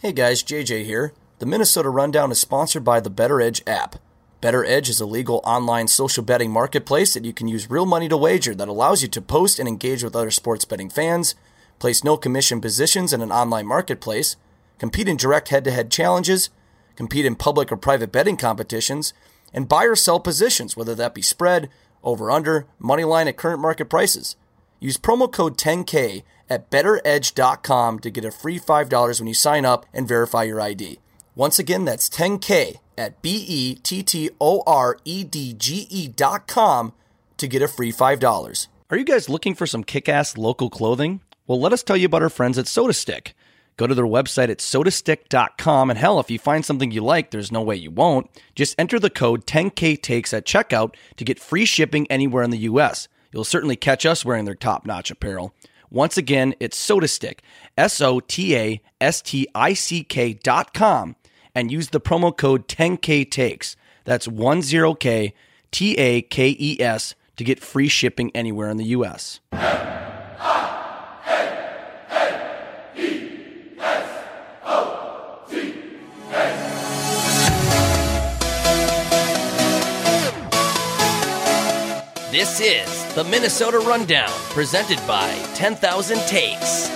Hey guys, JJ here. The Minnesota Rundown is sponsored by the BettorEdge app. BettorEdge is a legal online social betting marketplace that you can use real money to wager that allows you to post and engage with other sports betting fans, place no commission positions in an online marketplace, compete in direct head to head challenges, compete in public or private betting competitions, and buy or sell positions, whether that be spread, over under, money line at current market prices. Use promo code 10K at bettoredge.com to get a free $5 when you sign up and verify your ID. Once again, that's 10K at B E T T O R E D G E dot com to get a free $5. Are you guys looking for some kick ass local clothing? Well, let us tell you about our friends at SotaStick. Go to their website at sotastick.com, and hell, if you find something you like, there's no way you won't. Just enter the code 10K Takes at checkout to get free shipping anywhere in the U.S. You'll certainly catch us wearing their top notch apparel. Once again, it's SotaStick, S O T A S T I C K dot com, and use the promo code 10K Takes. That's 10K T A K E S to get free shipping anywhere in the U.S. This is the Minnesota Rundown, presented by 10,000 Takes.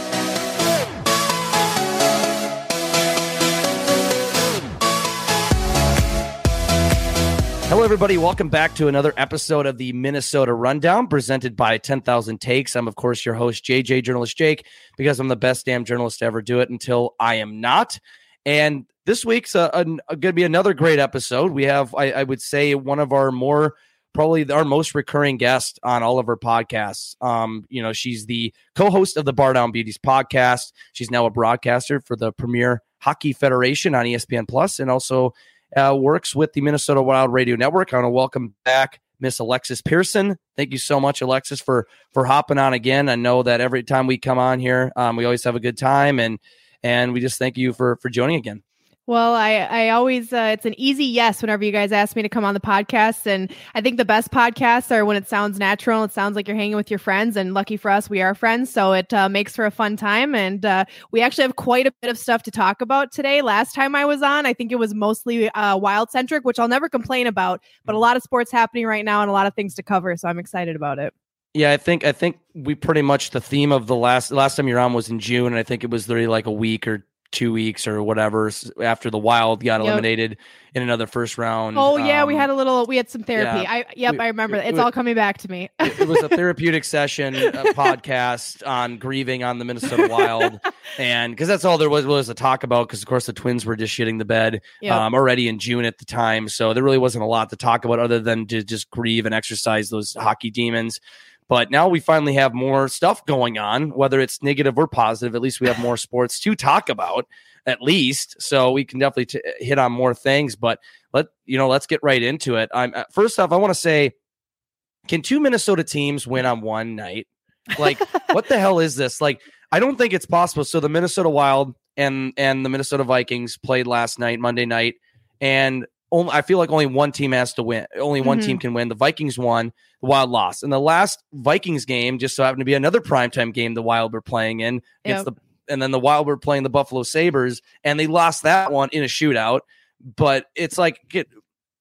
Hello, everybody. Welcome back to another episode of the Minnesota Rundown, presented by 10,000 Takes. I'm, of course, your host, JJ Journalist Jake, because I'm the best damn journalist to ever do it until I am not. And this week's uh, uh, going to be another great episode. We have, I, I would say, one of our more probably our most recurring guest on all of her podcasts. Um, you know, she's the co-host of the Bar Down Beauties podcast. She's now a broadcaster for the Premier Hockey Federation on ESPN Plus, and also uh, works with the Minnesota Wild Radio Network. I want to welcome back Miss Alexis Pearson. Thank you so much, Alexis, for for hopping on again. I know that every time we come on here, um, we always have a good time, and and we just thank you for for joining again. Well, I I always uh, it's an easy yes whenever you guys ask me to come on the podcast, and I think the best podcasts are when it sounds natural. It sounds like you're hanging with your friends, and lucky for us, we are friends, so it uh, makes for a fun time. And uh, we actually have quite a bit of stuff to talk about today. Last time I was on, I think it was mostly uh, wild centric, which I'll never complain about. But a lot of sports happening right now, and a lot of things to cover, so I'm excited about it. Yeah, I think I think we pretty much the theme of the last last time you're on was in June, and I think it was literally like a week or two weeks or whatever after the Wild got yep. eliminated in another first round. Oh yeah, um, we had a little, we had some therapy. Yeah, I yep, we, I remember. It, it's it, all coming back to me. it, it, was a therapeutic session, a podcast on grieving on the Minnesota Wild, and because that's all there was was to talk about. Because of course the Twins were just shitting the bed yep. um, already in June at the time, so there really wasn't a lot to talk about other than to just grieve and exercise those hockey demons. But now we finally have more stuff going on, whether it's negative or positive. At least we have more sports to talk about, at least. So we can definitely t- hit on more things. But let you know, let's get right into it. I'm uh, first off, I want to say, can two Minnesota teams win on one night? Like, what the hell is this? Like, I don't think it's possible. So the Minnesota Wild and and the Minnesota Vikings played last night, Monday night, and only, I feel like only one team has to win. Only one mm-hmm. team can win. The Vikings won. The Wild lost. And the last Vikings game just so happened to be another primetime game the Wild were playing in against yep. the and then the Wild were playing the Buffalo Sabres and they lost that one in a shootout. But it's like get,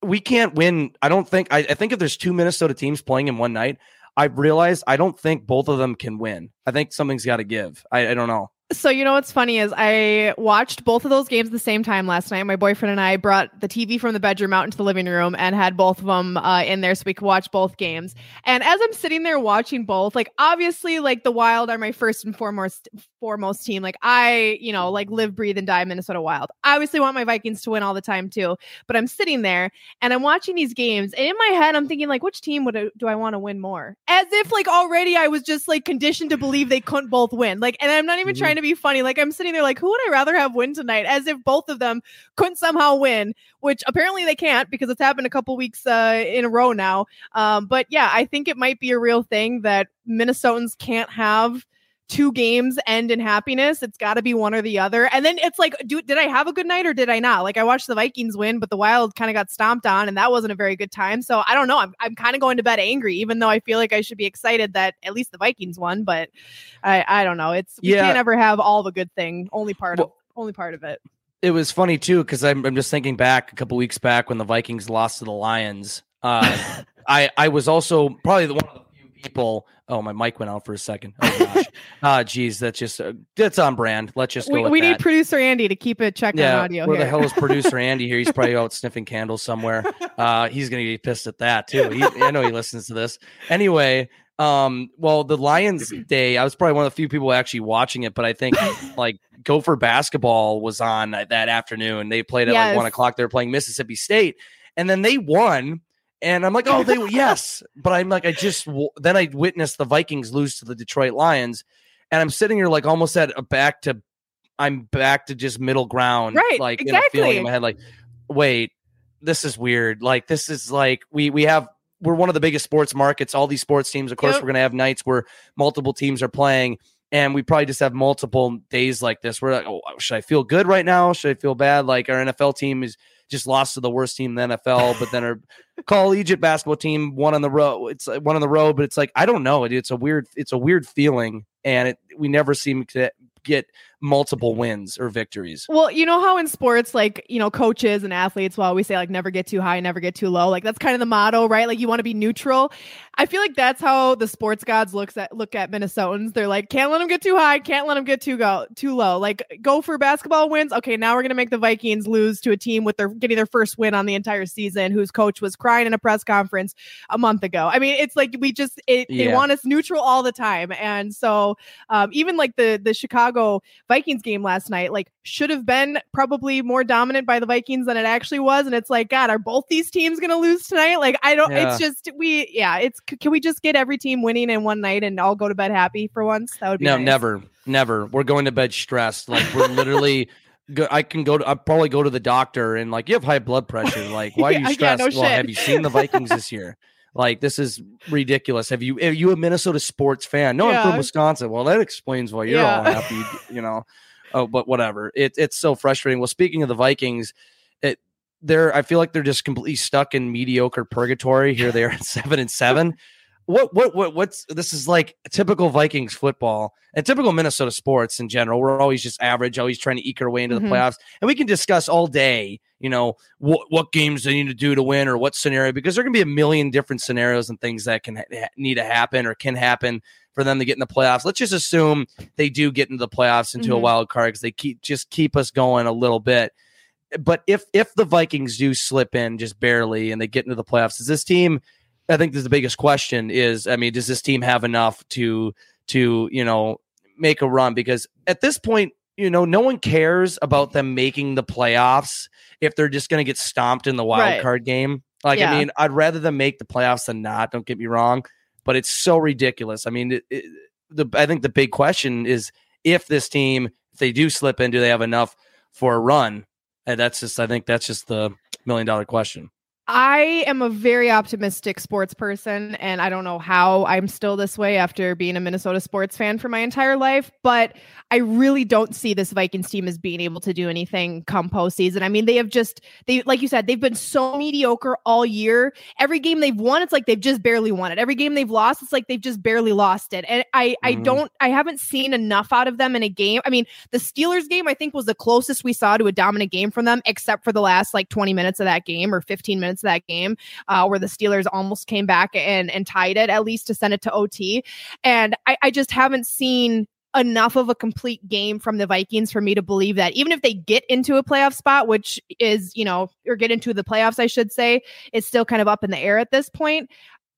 we can't win. I don't think I, I think if there's two Minnesota teams playing in one night, I've realized I don't think both of them can win. I think something's got to give. I, I don't know. So you know what's funny is I watched both of those games at the same time last night. My boyfriend and I brought the TV from the bedroom out into the living room and had both of them uh, in there so we could watch both games. And as I'm sitting there watching both, like obviously, like the Wild are my first and foremost foremost team. Like I, you know, like live, breathe, and die Minnesota Wild. I obviously want my Vikings to win all the time too. But I'm sitting there and I'm watching these games, and in my head, I'm thinking like, which team would I, do I want to win more? As if like already I was just like conditioned to believe they couldn't both win. Like, and I'm not even mm-hmm. trying to to be funny. Like I'm sitting there like, who would I rather have win tonight? As if both of them couldn't somehow win, which apparently they can't because it's happened a couple weeks uh, in a row now. Um, but yeah, I think it might be a real thing that Minnesotans can't have two games end in happiness. It's got to be one or the other. And then it's like, do, did I have a good night or did I not? Like I watched the Vikings win, but the Wild kind of got stomped on, and that wasn't a very good time. So I don't know. I'm I'm kind of going to bed angry, even though I feel like I should be excited that at least the Vikings won. But I I don't know. It's we yeah. can't ever have all the good thing. Only part well, of only part of it. It was funny too because I'm, I'm just thinking back a couple weeks back when the Vikings lost to the Lions. Uh, I I was also probably the one of the few people. Oh, my mic went out for a second. Oh gosh. Ah, geez, that's just uh, that's on brand. Let's just go. We, we need producer Andy to keep it checked yeah, on audio. Where here. the hell is producer Andy here? He's probably out sniffing candles somewhere. Uh, he's gonna be pissed at that too. He, I know he listens to this. Anyway, um, well, the Lions day, I was probably one of the few people actually watching it, but I think like Gopher basketball was on that afternoon. They played at yes. like one o'clock. They were playing Mississippi State, and then they won. And I'm like, oh, they were yes, but I'm like, I just then I witnessed the Vikings lose to the Detroit Lions, and I'm sitting here like almost at a back to, I'm back to just middle ground, right? Like exactly. in a feeling in my head, like, wait, this is weird. Like this is like we we have we're one of the biggest sports markets. All these sports teams, of course, yep. we're going to have nights where multiple teams are playing, and we probably just have multiple days like this. We're like, oh, should I feel good right now? Should I feel bad? Like our NFL team is just lost to the worst team in the NFL, but then our collegiate basketball team won on the road. It's uh, one on the road, but it's like I don't know. It's a weird, it's a weird feeling, and it, we never seem to get multiple wins or victories. Well, you know how in sports, like, you know, coaches and athletes will always say, like, never get too high, never get too low. Like, that's kind of the motto, right? Like, you want to be neutral. I feel like that's how the sports gods looks at look at Minnesotans. They're like, can't let them get too high, can't let them get too go too low. Like, Gopher basketball wins. Okay, now we're gonna make the Vikings lose to a team with their getting their first win on the entire season, whose coach was crying in a press conference a month ago. I mean, it's like we just it, yeah. they want us neutral all the time, and so um, even like the the Chicago Vikings game last night, like should have been probably more dominant by the Vikings than it actually was. And it's like, God, are both these teams going to lose tonight? Like, I don't, yeah. it's just, we, yeah, it's, can we just get every team winning in one night and all go to bed happy for once? That would be no, nice. never, never. We're going to bed stressed. Like, we're literally, Go, I can go to I'll probably go to the doctor and like you have high blood pressure. Like, why are you stressed? yeah, no well, have you seen the Vikings this year? Like this is ridiculous. Have you are you a Minnesota sports fan? No, yeah. I'm from Wisconsin. Well, that explains why you're yeah. all happy, you know. Oh, but whatever. It, it's so frustrating. Well, speaking of the Vikings, it they're I feel like they're just completely stuck in mediocre purgatory. Here they are at seven and seven. What what what what's this is like typical Vikings football and typical Minnesota sports in general. We're always just average, always trying to eke our way into mm-hmm. the playoffs, and we can discuss all day. You know what what games they need to do to win or what scenario because there can be a million different scenarios and things that can ha- need to happen or can happen for them to get in the playoffs. Let's just assume they do get into the playoffs into mm-hmm. a wild card because they keep just keep us going a little bit. But if if the Vikings do slip in just barely and they get into the playoffs, is this team? I think this is the biggest question. Is I mean, does this team have enough to to you know make a run? Because at this point, you know, no one cares about them making the playoffs if they're just going to get stomped in the wild right. card game. Like, yeah. I mean, I'd rather them make the playoffs than not. Don't get me wrong but it's so ridiculous. I mean, it, it, the I think the big question is if this team, if they do slip in, do they have enough for a run? And that's just, I think that's just the million dollar question. I am a very optimistic sports person, and I don't know how I'm still this way after being a Minnesota sports fan for my entire life. But I really don't see this Vikings team as being able to do anything come postseason. I mean, they have just they like you said, they've been so mediocre all year. Every game they've won, it's like they've just barely won it. Every game they've lost, it's like they've just barely lost it. And I mm-hmm. I don't I haven't seen enough out of them in a game. I mean, the Steelers game I think was the closest we saw to a dominant game from them, except for the last like 20 minutes of that game or 15 minutes that game uh, where the Steelers almost came back and, and tied it, at least to send it to OT. And I, I just haven't seen enough of a complete game from the Vikings for me to believe that even if they get into a playoff spot, which is, you know, or get into the playoffs, I should say, is still kind of up in the air at this point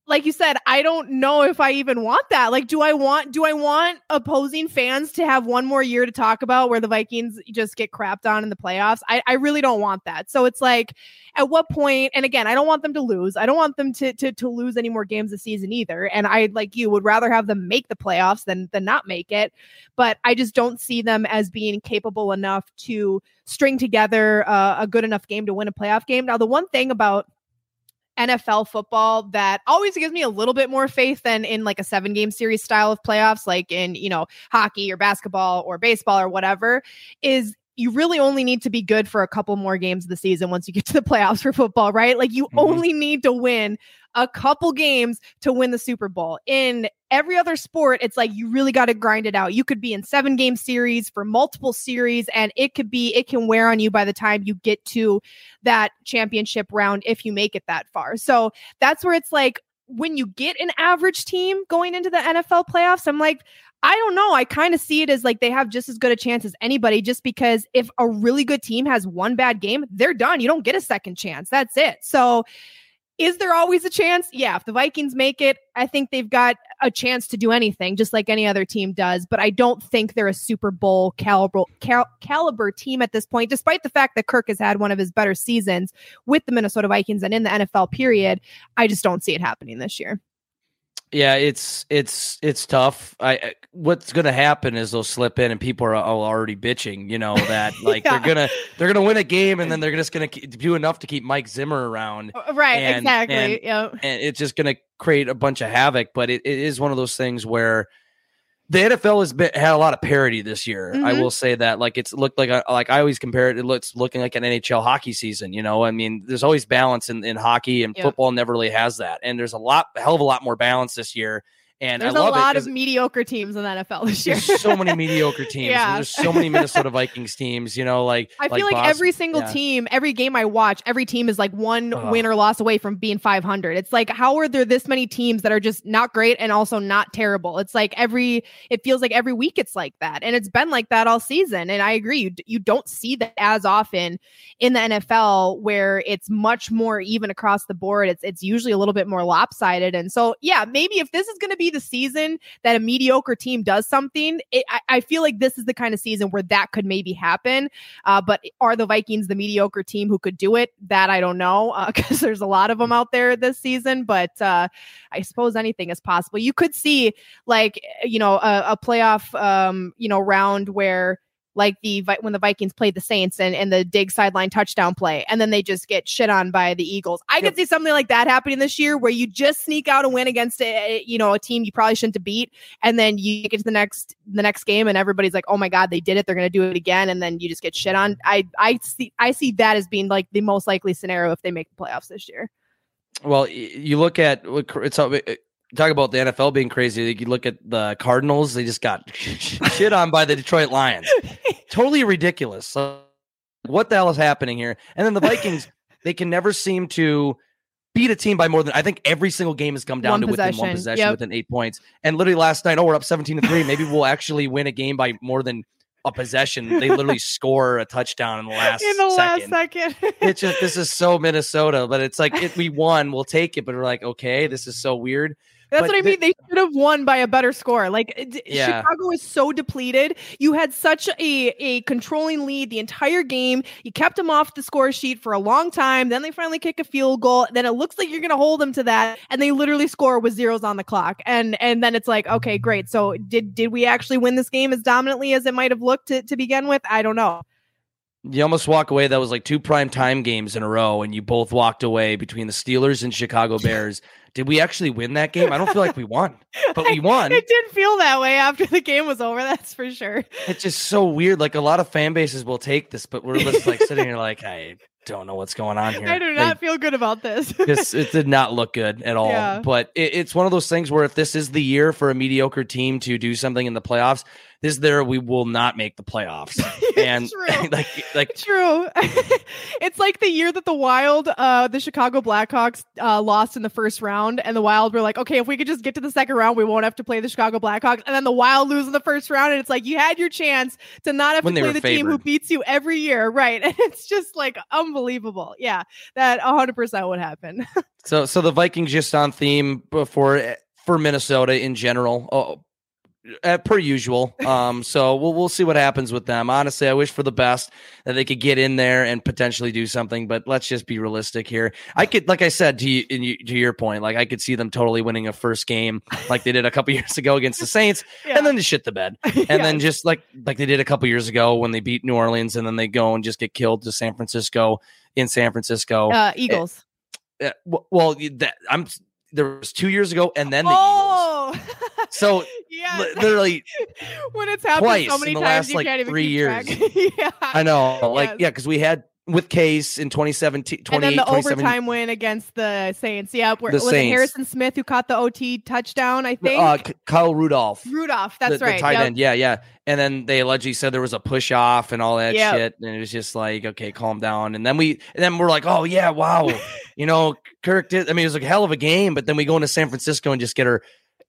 like you said, I don't know if I even want that. Like, do I want do I want opposing fans to have one more year to talk about where the Vikings just get crapped on in the playoffs? I, I really don't want that. So it's like, at what point? And again, I don't want them to lose. I don't want them to to to lose any more games this season either. And I like you would rather have them make the playoffs than than not make it. But I just don't see them as being capable enough to string together uh, a good enough game to win a playoff game. Now, the one thing about NFL football that always gives me a little bit more faith than in like a seven game series style of playoffs, like in, you know, hockey or basketball or baseball or whatever, is you really only need to be good for a couple more games of the season once you get to the playoffs for football, right? Like you mm-hmm. only need to win a couple games to win the Super Bowl. In every other sport, it's like you really got to grind it out. You could be in seven game series for multiple series, and it could be, it can wear on you by the time you get to that championship round if you make it that far. So that's where it's like, when you get an average team going into the NFL playoffs, I'm like, I don't know. I kind of see it as like they have just as good a chance as anybody, just because if a really good team has one bad game, they're done. You don't get a second chance. That's it. So, is there always a chance? Yeah. If the Vikings make it, I think they've got a chance to do anything, just like any other team does. But I don't think they're a Super Bowl caliber cal- caliber team at this point, despite the fact that Kirk has had one of his better seasons with the Minnesota Vikings and in the NFL. Period. I just don't see it happening this year. Yeah, it's it's it's tough. I what's going to happen is they'll slip in and people are already bitching, you know, that like yeah. they're going to they're going to win a game and then they're just going to do enough to keep Mike Zimmer around. Uh, right, and, exactly. And, yep. and it's just going to create a bunch of havoc, but it, it is one of those things where the NFL has been, had a lot of parity this year. Mm-hmm. I will say that. Like it's looked like a, like I always compare it. It looks looking like an NHL hockey season. You know, I mean, there's always balance in, in hockey, and football never really has that. And there's a lot, a hell of a lot more balance this year. And there's a lot of mediocre teams in the NFL this year. There's so many mediocre teams. yeah. There's so many Minnesota Vikings teams. You know, like I feel like, like every single yeah. team, every game I watch, every team is like one Ugh. win or loss away from being 500. It's like how are there this many teams that are just not great and also not terrible? It's like every it feels like every week it's like that, and it's been like that all season. And I agree, you you don't see that as often in the NFL where it's much more even across the board. It's it's usually a little bit more lopsided. And so yeah, maybe if this is going to be the season that a mediocre team does something, it, I, I, feel like this is the kind of season where that could maybe happen. Uh, but are the Vikings the mediocre team who could do it? That I don't know because uh, there's a lot of them out there this season. But uh, I suppose anything is possible. You could see like you know a, a playoff um, you know round where like the when the Vikings played the Saints and, and the dig sideline touchdown play, and then they just get shit on by the Eagles. I yep. could see something like that happening this year, where you just sneak out a win against a you know a team you probably shouldn't have beat, and then you get to the next the next game, and everybody's like, oh my god, they did it, they're gonna do it again, and then you just get shit on. I I see I see that as being like the most likely scenario if they make the playoffs this year. Well, you look at it's uh, talk about the NFL being crazy. You look at the Cardinals; they just got shit on by the Detroit Lions. totally ridiculous. what the hell is happening here? And then the Vikings, they can never seem to beat a team by more than I think every single game has come down one to possession. within one possession, yep. within eight points. And literally last night, oh, we're up seventeen to three. Maybe we'll actually win a game by more than a possession. They literally score a touchdown in the last in the second. last second. it's just this is so Minnesota, but it's like if we won, we'll take it. But we're like, okay, this is so weird. That's but what I mean. they should have won by a better score. Like yeah. Chicago is so depleted. You had such a a controlling lead the entire game. You kept them off the score sheet for a long time. Then they finally kick a field goal. Then it looks like you're going to hold them to that, and they literally score with zeros on the clock. And and then it's like, okay, great. So did did we actually win this game as dominantly as it might have looked to, to begin with? I don't know. You almost walk away. That was like two prime time games in a row, and you both walked away between the Steelers and Chicago Bears did we actually win that game? I don't feel like we won, but we won. it didn't feel that way after the game was over. That's for sure. It's just so weird. Like a lot of fan bases will take this, but we're just like sitting here like, I don't know what's going on here. I do not feel good about this. this. it did not look good at all. Yeah. But it, it's one of those things where if this is the year for a mediocre team to do something in the playoffs, this there we will not make the playoffs. And like like true. it's like the year that the Wild, uh, the Chicago Blackhawks uh, lost in the first round, and the Wild were like, okay, if we could just get to the second round, we won't have to play the Chicago Blackhawks. And then the Wild lose in the first round, and it's like you had your chance to not have when to play the favored. team who beats you every year, right? And it's just like unbelievable. Yeah, that 100 percent would happen. so so the Vikings just on theme before eh, for Minnesota in general. Oh, uh, per usual. Um, so we'll we'll see what happens with them. Honestly, I wish for the best that they could get in there and potentially do something. But let's just be realistic here. I could, like I said to you, to your point, like I could see them totally winning a first game like they did a couple years ago against the Saints, yeah. and then to shit the bed, and yeah. then just like like they did a couple years ago when they beat New Orleans, and then they go and just get killed to San Francisco in San Francisco. Uh, Eagles. Uh, well, that I'm there was two years ago, and then the oh. Eagles. So yeah, literally when it's happened so many times, last, like, three years. yeah. I know, like yes. yeah, because we had with Case in 2017, and then the overtime win against the Saints. Yep, where, the was Saints. it Harrison Smith who caught the OT touchdown? I think. Uh, Kyle Rudolph. Rudolph, that's the, right. The tight yep. end. Yeah, yeah. And then they allegedly said there was a push off and all that Yep. shit, and it was just like, okay, calm down. And then we, and then we're like, oh yeah, wow, you know, Kirk did. I mean, it was a hell of a game, but then we go into San Francisco and just get her.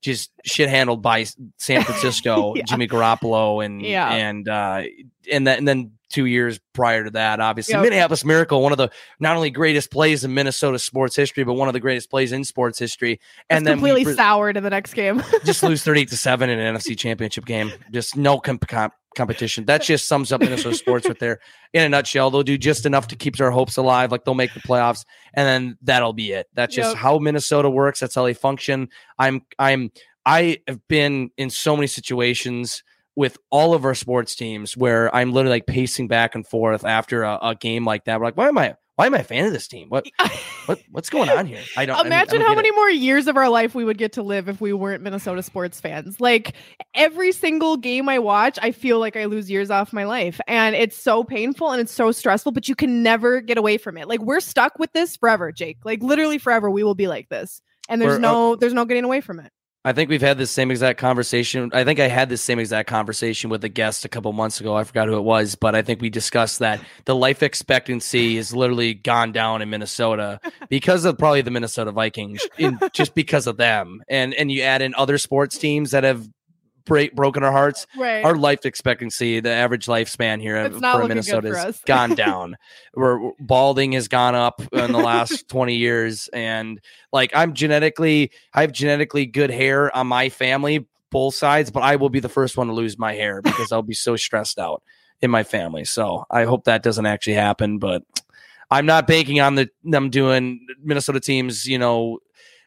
Just shit handled by San Francisco, Yeah. Jimmy Garoppolo, and Yeah. and uh, and then and then two years prior to that, obviously Yep. Minneapolis Miracle, one of the not only greatest plays in Minnesota sports history, but one of the greatest plays in sports history. And then completely pre- soured in the next game. just lose 38 to 7 in an NFC championship game. Just no comp- comp- competition. That just sums up Minnesota sports right there in a nutshell. They'll do just enough to keep their hopes alive. Like they'll make the playoffs and then that'll be it. That's just Yep. how Minnesota works. That's how they function. I'm, I'm, I have been in so many situations with all of our sports teams where I'm literally like pacing back and forth after a, a game like that. We're like, why am I, why am I a fan of this team? What, what, what's going on here? I don't I mean, I Imagine don't how get it. many more years of our life we would get to live if we weren't Minnesota sports fans. Like every single game I watch, I feel like I lose years off my life. And it's so painful and it's so stressful, but you can never get away from it. Like we're stuck with this forever, Jake. Like literally forever we will be like this. And there's We're, uh, no there's no getting away from it. I think we've had this same exact conversation. I think I had this same exact conversation with a guest a couple months ago. I forgot who it was, but I think we discussed that the life expectancy has literally gone down in Minnesota because of probably the Minnesota Vikings, in, just because of them. And and you add in other sports teams that have break, broken our hearts. Right. Our life expectancy, the average lifespan here for Minnesota has gone down. Where balding has gone up in the last 20 years. And like I'm genetically, I have genetically good hair on my family, both sides, but I will be the first one to lose my hair because I'll be so stressed out in my family. So I hope that doesn't actually happen, but I'm not banking on the them doing Minnesota teams, you know,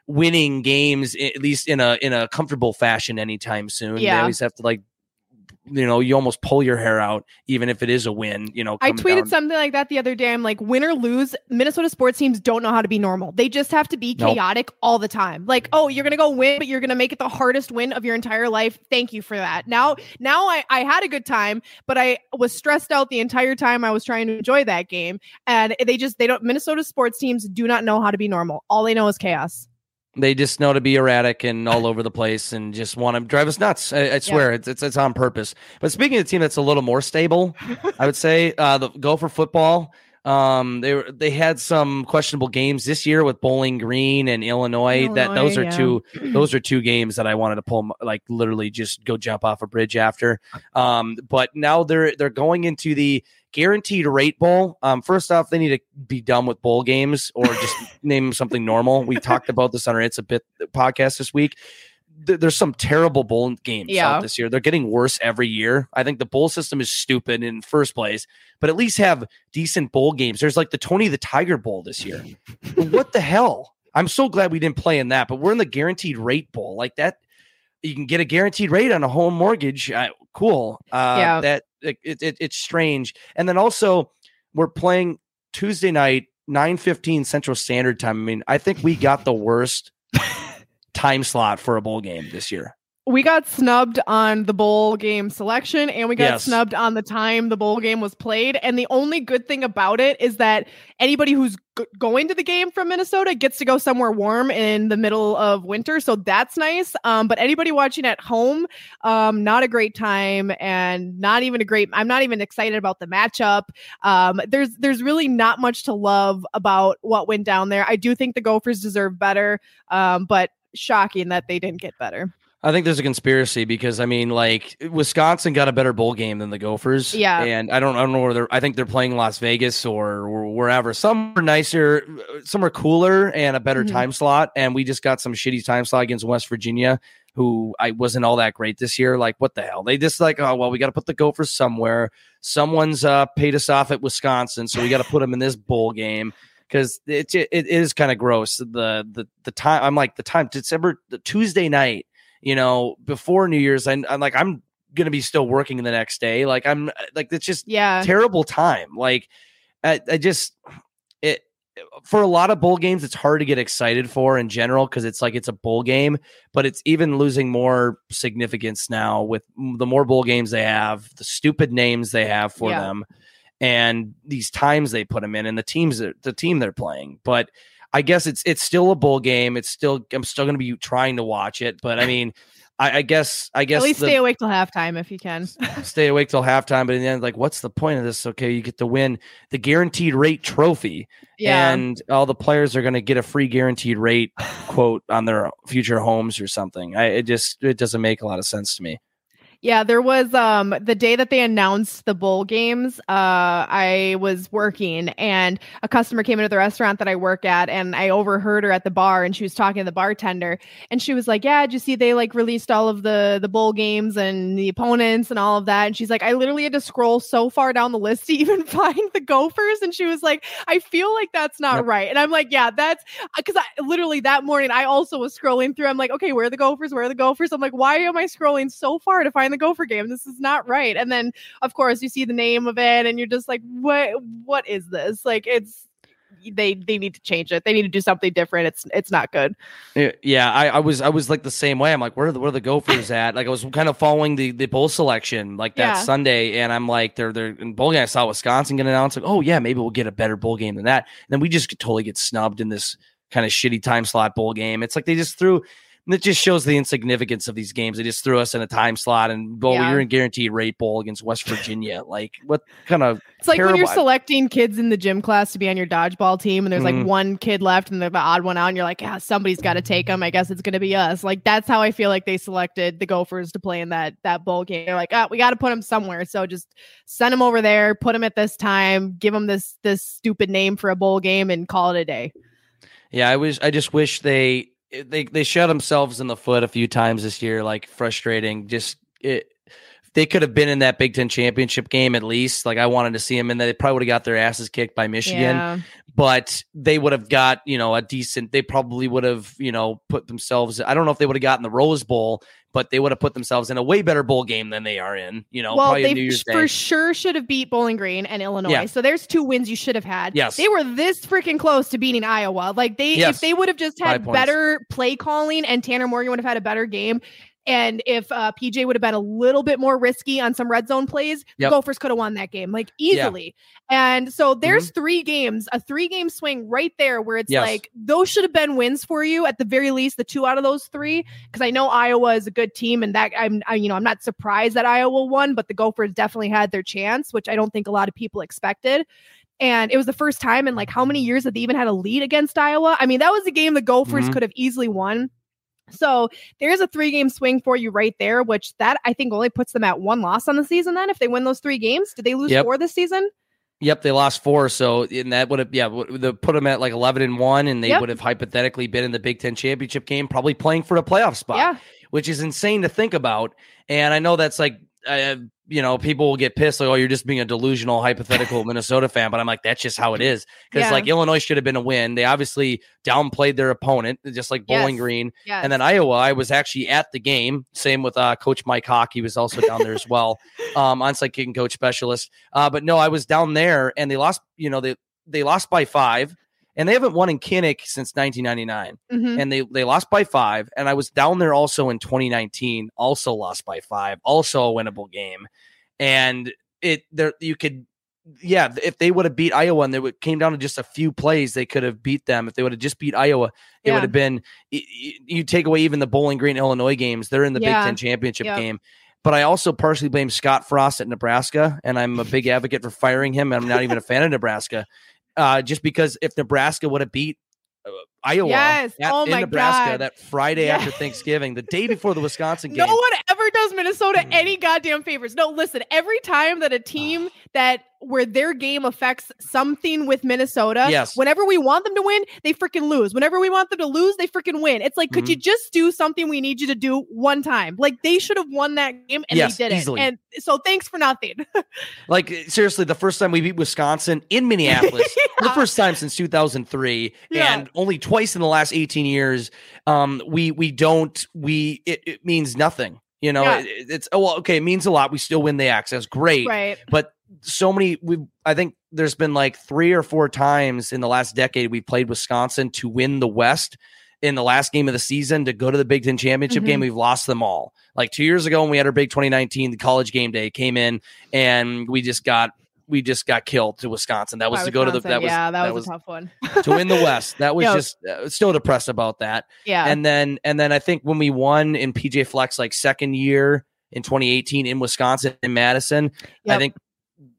winning games at least in a in a comfortable fashion anytime soon. They Yeah. always have to like you know, you almost pull your hair out even if it is a win, you know. I tweeted down. something like that the other day. I'm like, win or lose, Minnesota sports teams don't know how to be normal. They just have to be Nope. chaotic all the time. Like, mm-hmm. oh, you're gonna go win, but you're gonna make it the hardest win of your entire life. Thank you for that. Now, now I, I had a good time, but I was stressed out the entire time I was trying to enjoy that game. And they just they don't Minnesota sports teams do not know how to be normal. All they know is chaos. They just know to be erratic and all over the place and just want to drive us nuts. I, I swear it's, it's it's on purpose. But speaking of a team that's a little more stable, I would say uh, the Gopher football. Um, they were they had some questionable games this year with Bowling Green and Illinois. that those are yeah. two those are two games that I wanted to pull like literally just go jump off a bridge after. Um, but now they're they're going into the guaranteed rate bowl. Um, first off, they need to be done with bowl games or just name something normal. We talked about this on our It's a Bit podcast this week. Th- There's some terrible bowl games Yeah. out this year. They're getting worse every year. I think the bowl system is stupid in first place, but at least have decent bowl games. There's like the Tony the Tiger Bowl this year. what the hell? I'm so glad we didn't play in that, but we're in the guaranteed rate bowl. Like that, you can get a guaranteed rate on a home mortgage. Uh, cool. Uh, Yeah. That it, it, it- it's strange. And then also, we're playing Tuesday night, nine fifteen Central Standard Time. I mean, I think we got the worst time slot for a bowl game this year. We got snubbed on the bowl game selection and we got Yes. snubbed on the time the bowl game was played. And the only good thing about it is that anybody who's g- going to the game from minnesota gets to go somewhere warm in the middle of winter. So that's nice. Um, but anybody watching at home um, not a great time and not even a great i'm not even excited about the matchup. Um, there's there's really not much to love about what went down there. I do think the gophers deserve better um, but shocking that they didn't get better I think there's a conspiracy because I mean, like Wisconsin got a better bowl game than the Gophers. Yeah. and I don't, I don't know where they're. I think they're playing Las Vegas or, or wherever. Some are nicer, some are cooler and a better Mhm. time slot. And we just got some shitty time slot against West Virginia, who I wasn't all that great this year. Like, what the hell? They just like, oh well, we got to put the Gophers somewhere. Someone's uh, paid us off at Wisconsin, so we got to put them in this bowl game. Because it, it it is kind of gross. The the the time I'm like the time December the Tuesday night you know, before New Year's, I, I'm like, I'm gonna be still working the next day. Like, I'm like, it's just yeah terrible time. Like, I, I just it for a lot of bowl games, it's hard to get excited for in general because it's like it's a bowl game, but it's even losing more significance now with the more bowl games they have, the stupid names they have for Yeah. them. and these times they put them in and the teams the team they're playing. But I guess it's it's still a bowl game. It's still I'm still going to be trying to watch it, but I mean. I, I, guess I guess at least the, stay awake till halftime if you can. stay awake till halftime, but in the end, like, what's the point of this? Okay, you get to win the guaranteed rate trophy, yeah. and all the players are going to get a free guaranteed rate quote on their future homes or something. I it just it doesn't make a lot of sense to me. Yeah, there was um the day that they announced the bowl games, uh I was working and a customer came into the restaurant that I work at and I overheard her at the bar and she was talking to the bartender and she was like, "Yeah, did you see they like released all of the the bowl games and the opponents and all of that?" And she's like, "I literally had to scroll so far down the list to even find the Gophers." And she was like, "I feel like that's not yep. right." And I'm like, "Yeah, that's cuz I literally that morning I also was scrolling through. I'm like, "Okay, where are the Gophers? Where are the Gophers?" I'm like, "Why am I scrolling so far to find the Gopher game. This is not right. And then of course you see the name of it and you're just like, what what is this? Like it's they they need to change it. They need to do something different. It's it's not good. Yeah, I, I was I was like the same way. I'm like, where are the where are the Gophers at? Like I was kind of following the the bowl selection like that yeah. Sunday, and I'm like, they're they're in bowl game. I saw Wisconsin get announced. Like, oh yeah, maybe we'll get a better bowl game than that. And then we just totally get snubbed in this kind of shitty time slot bowl game. It's like they just threw and it just shows the insignificance of these games. They just threw us in a time slot and well, yeah. you're in guaranteed rate bowl against West Virginia. like what kind of It's like when you're selecting kids in the gym class to be on your dodgeball team and there's mm-hmm. like one kid left and they're the odd one out and you're like, yeah, somebody's got to take them. I guess it's going to be us. Like that's how I feel like they selected the Gophers to play in that that bowl game. They're like, oh, we got to put them somewhere. So just send them over there, put them at this time, give them this this stupid name for a bowl game and call it a day. Yeah, I wish I just wish they they they shot themselves in the foot a few times this year, like frustrating. Just it, they could have been in that Big Ten championship game at least. Like I wanted to see them, and they probably would have got their asses kicked by Michigan. Yeah. But they would have got you know a decent. They probably would have you know put themselves. I don't know if they would have gotten the Rose Bowl, but they would have put themselves in a way better bowl game than they are in. You know, well, they for sure should have beat Bowling Green and Illinois. Yeah. So there's two wins you should have had. Yes, they were this freaking close to beating Iowa. Like they, yes. if they would have just had better play calling and Tanner Morgan would have had a better game, and if uh, PJ would have been a little bit more risky on some red zone plays, yep. Gophers could have won that game like easily. Yeah. And so there's mm-hmm. three games, a three game swing right there where it's yes. like those should have been wins for you at the very least, the two out of those three. Because I know Iowa is a good team, and that I'm, I, you know, I'm not surprised that Iowa won, but the Gophers definitely had their chance, which I don't think a lot of people expected. And it was the first time in like how many years that they even had a lead against Iowa? I mean, that was a game the Gophers mm-hmm. could have easily won. So there's a three game swing for you right there, which that I think only puts them at one loss on the season. Then, if they win those three games, did they lose yep. four this season? Yep, they lost four. So in that would have yeah would put them at like eleven and one, and they yep. would have hypothetically been in the Big Ten championship game, probably playing for a playoff spot. Yeah. which is insane to think about. And I know that's like uh, you know, people will get pissed like, oh, you're just being a delusional, hypothetical Minnesota fan. But I'm like, that's just how it is. Because yeah. like Illinois should have been a win. They obviously downplayed their opponent, just like Bowling yes. Green. Yes. And then Iowa, I was actually at the game. Same with uh, Coach Mike Hawk. He was also down there as well, um, onside kicking coach specialist. Uh, but no, I was down there and they lost, you know, they, they lost by five and they haven't won in Kinnick since 1999. Mm-hmm. And they they lost by five. And I was down there also in 2019, also lost by five, also a winnable game. And it there you could yeah, if they would have beat Iowa and they came down to just a few plays, they could have beat them. If they would have just beat Iowa, it yeah. would have been. You take away even the Bowling Green Illinois games; they're in the yeah. Big Ten championship yep. game. But I also partially blame Scott Frost at Nebraska, and I'm a big advocate for firing him. And I'm not even a fan of Nebraska uh, just because if Nebraska would have beat uh, Iowa yes. at, oh in Nebraska God. that Friday yes. after Thanksgiving, the day before the Wisconsin game. No one ever does Minnesota mm. any goddamn favors. No, listen, every time that a team that where their game affects something with Minnesota. Yes. Whenever we want them to win, they freaking lose. Whenever we want them to lose, they freaking win. It's like, mm-hmm. could you just do something we need you to do one time? Like they should have won that game and yes, they did easily. it. And so thanks for nothing. like seriously, the first time we beat Wisconsin in Minneapolis, yeah. the first time since 2003, yeah. and only twice in the last 18 years, um, we we don't we it, it means nothing. You know, yeah. it, it's oh well, okay, it means a lot. We still win the access, great, right? But so many we I think there's been like three or four times in the last decade we played Wisconsin to win the West in the last game of the season to go to the Big Ten championship mm-hmm. game. We've lost them all. Like two years ago when we had our big 2019, the college game day came in and we just got we just got killed to Wisconsin. That was By to go to the that was yeah, that, that was, was a tough one. to win the West. That was Yep. just uh, still depressed about that. yeah. And then and then I think when we won in PJ Fleck like second year in 2018 in Wisconsin in Madison, I think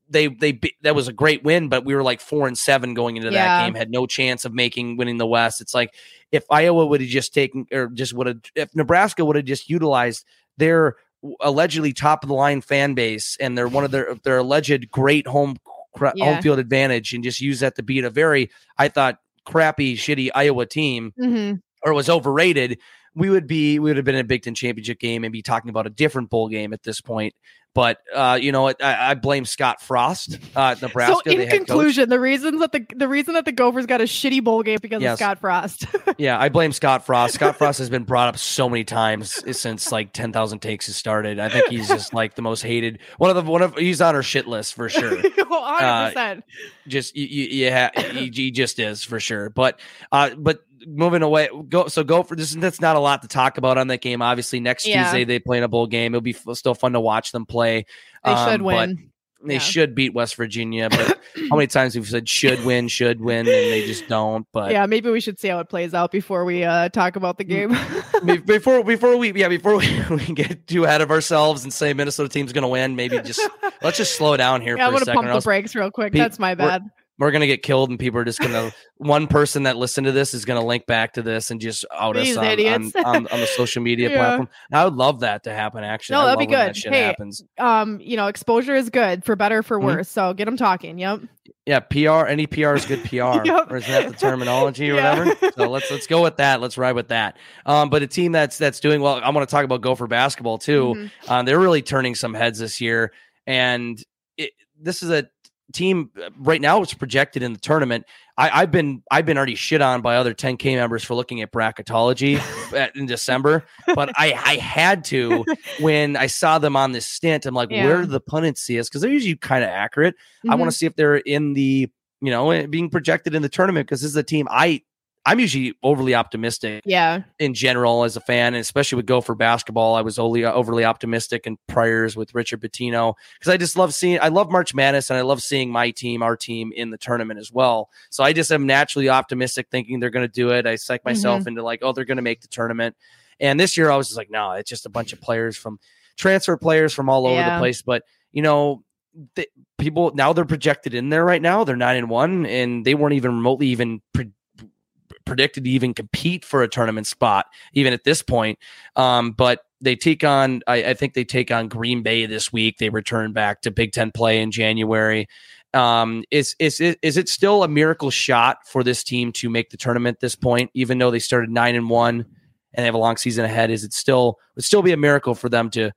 they they that was a great win, but we were like four and seven going into that game, had no chance of making winning the West. It's like if Iowa would have just taken or just would have if Nebraska would have just utilized their allegedly top of the line fan base and they're one of their their alleged great home cra- Yeah. home field advantage and just use that to beat a very I thought crappy shitty Iowa team hmm or was overrated, we would be we would have been in a Big Ten championship game and be talking about a different bowl game at this point. But uh, you know, I, I blame Scott Frost, uh, Nebraska. So the in conclusion, the reasons that the the reason that the Gophers got a shitty bowl game because Yes. of Scott Frost. yeah, I blame Scott Frost. Scott Frost has been brought up so many times since like ten thousand takes has started. I think he's just like the most hated one of the one of he's on our shit list for sure. Hundred percent. just you, you, ha- he, he just is for sure. But uh, but moving away, go so go for this. That's not a lot to talk about on that game. Obviously, next Yeah. Tuesday they play in a bowl game. It'll be f- still fun to watch them play. They Um, should win. They Yeah. should beat West Virginia. But how many times we've said should win, should win, and they just don't. But yeah, maybe we should see how it plays out before we uh, talk about the game. before before we yeah before we, we get too ahead of ourselves and say Minnesota team's going to win, maybe just let's just slow down here yeah, I'm gonna second. pump the brakes real quick. Pe- That's my bad. We're gonna get killed, and people are just gonna. one person that listened to this is gonna link back to this and just out These us on, on, on, on the social media Yeah. platform. I would love that to happen. Actually, No, that'd be That good. shit Hey, happens. Um, you know, exposure is good for better for Mhm. worse. So get them talking. Yep. Yeah, PR. Any PR is good PR, Yep. or isn't that the terminology or Yeah. whatever? So let's let's go with that. Let's ride with that. Um, but a team that's that's doing well. I want to talk about Gopher basketball too. Mhm. Um, they're really turning some heads this year, and it, this is a team uh, right now. It's projected in the tournament. I, I've been I've been already shit on by other 10K members for looking at bracketology in December, but I I had to when I saw them on this stint. I'm like, Yeah. where do the pundits see us? Because they're usually kind of accurate. I Mhm. want to see if they're in the you know eh, being projected in the tournament because this is a team I. I'm usually overly optimistic Yeah. in general as a fan, and especially with Gopher basketball. I was overly overly optimistic in priors with Richard Pitino because I just love seeing. I love March Madness, and I love seeing my team, our team, in the tournament as well. So I just am naturally optimistic, thinking they're going to do it. I psych myself mm-hmm. into like, oh, they're going to make the tournament. And this year, I was just like, no, it's just a bunch of players from transfer players from all over the place. But you know, the, people now they're projected in there right now. They're nine and one, and they weren't even remotely even. Pre- predicted to even compete for a tournament spot, even at this point. Um, but they take on, I, I think they take on Green Bay this week. They return back to Big Ten play in January. Um, is is it is it still a miracle shot for this team to make the tournament at this point, even though they started nine and one and they have a long season ahead? Is it still would still be a miracle for them to,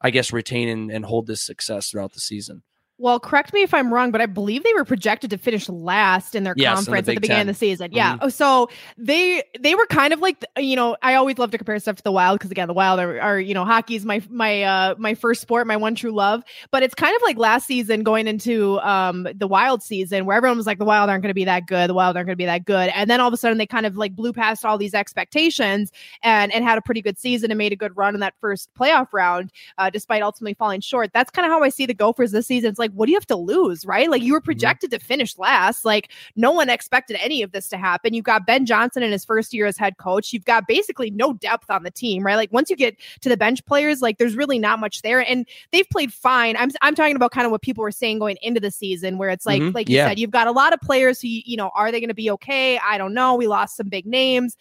I guess, retain and, and hold this success throughout the season? Well, correct me if I'm wrong, but I believe they were projected to finish last in their Yes, in the conference at the beginning Ten. of the season. Yeah. Oh, So they they were kind of like you know I always love to compare stuff to the Wild because again the Wild are, are you know hockey is my my uh my first sport, my one true love. But it's kind of like last season going into um the Wild season where everyone was like the Wild aren't going to be that good, the Wild aren't going to be that good, and then all of a sudden they kind of like blew past all these expectations and and had a pretty good season and made a good run in that first playoff round, uh, despite ultimately falling short. That's kind of how I see the Gophers this season. It's like what do you have to lose, right? Like you were projected to finish last, like no one expected any of this to happen. You've got Ben Johnson in his first year as head coach. You've got basically no depth on the team, right? Like once you get to the bench players, like there's really not much there. And they've played fine. I'm I'm talking about kind of what people were saying going into the season, where it's like, Mhm. like you Yeah. said, you've got a lot of players who, you know, are they going to be okay? I don't know. We lost some big names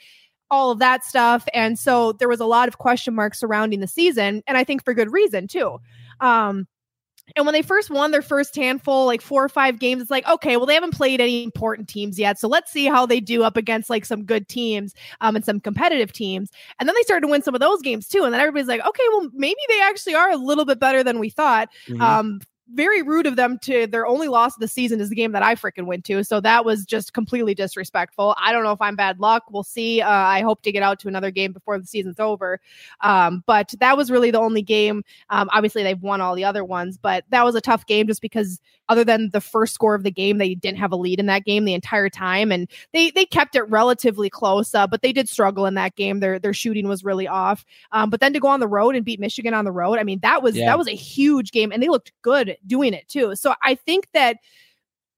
all of that stuff. And so there was a lot of question marks surrounding the season. And I think for good reason too. Um, and when they first won their first handful, like four or five games, it's like, okay, well, they haven't played any important teams yet. So let's see how they do up against like some good teams um, and some competitive teams. And then they started to win some of those games too. And then everybody's like, okay, well, maybe they actually are a little bit better than we thought. Mhm. Um, very rude of them to their only loss of the season is the game that I freaking went to. So that was just completely disrespectful. I don't know if I'm bad luck. We'll see. Uh, I hope to get out to another game before the season's over. Um, but that was really the only game. Um, obviously, they've won all the other ones, but that was a tough game just because other than the first score of the game, they didn't have a lead in that game the entire time, and they they kept it relatively close. Uh, but they did struggle in that game. Their their shooting was really off. Um, but then to go on the road and beat Michigan on the road, I mean that was Yeah. that was a huge game, and they looked good doing it too. So I think that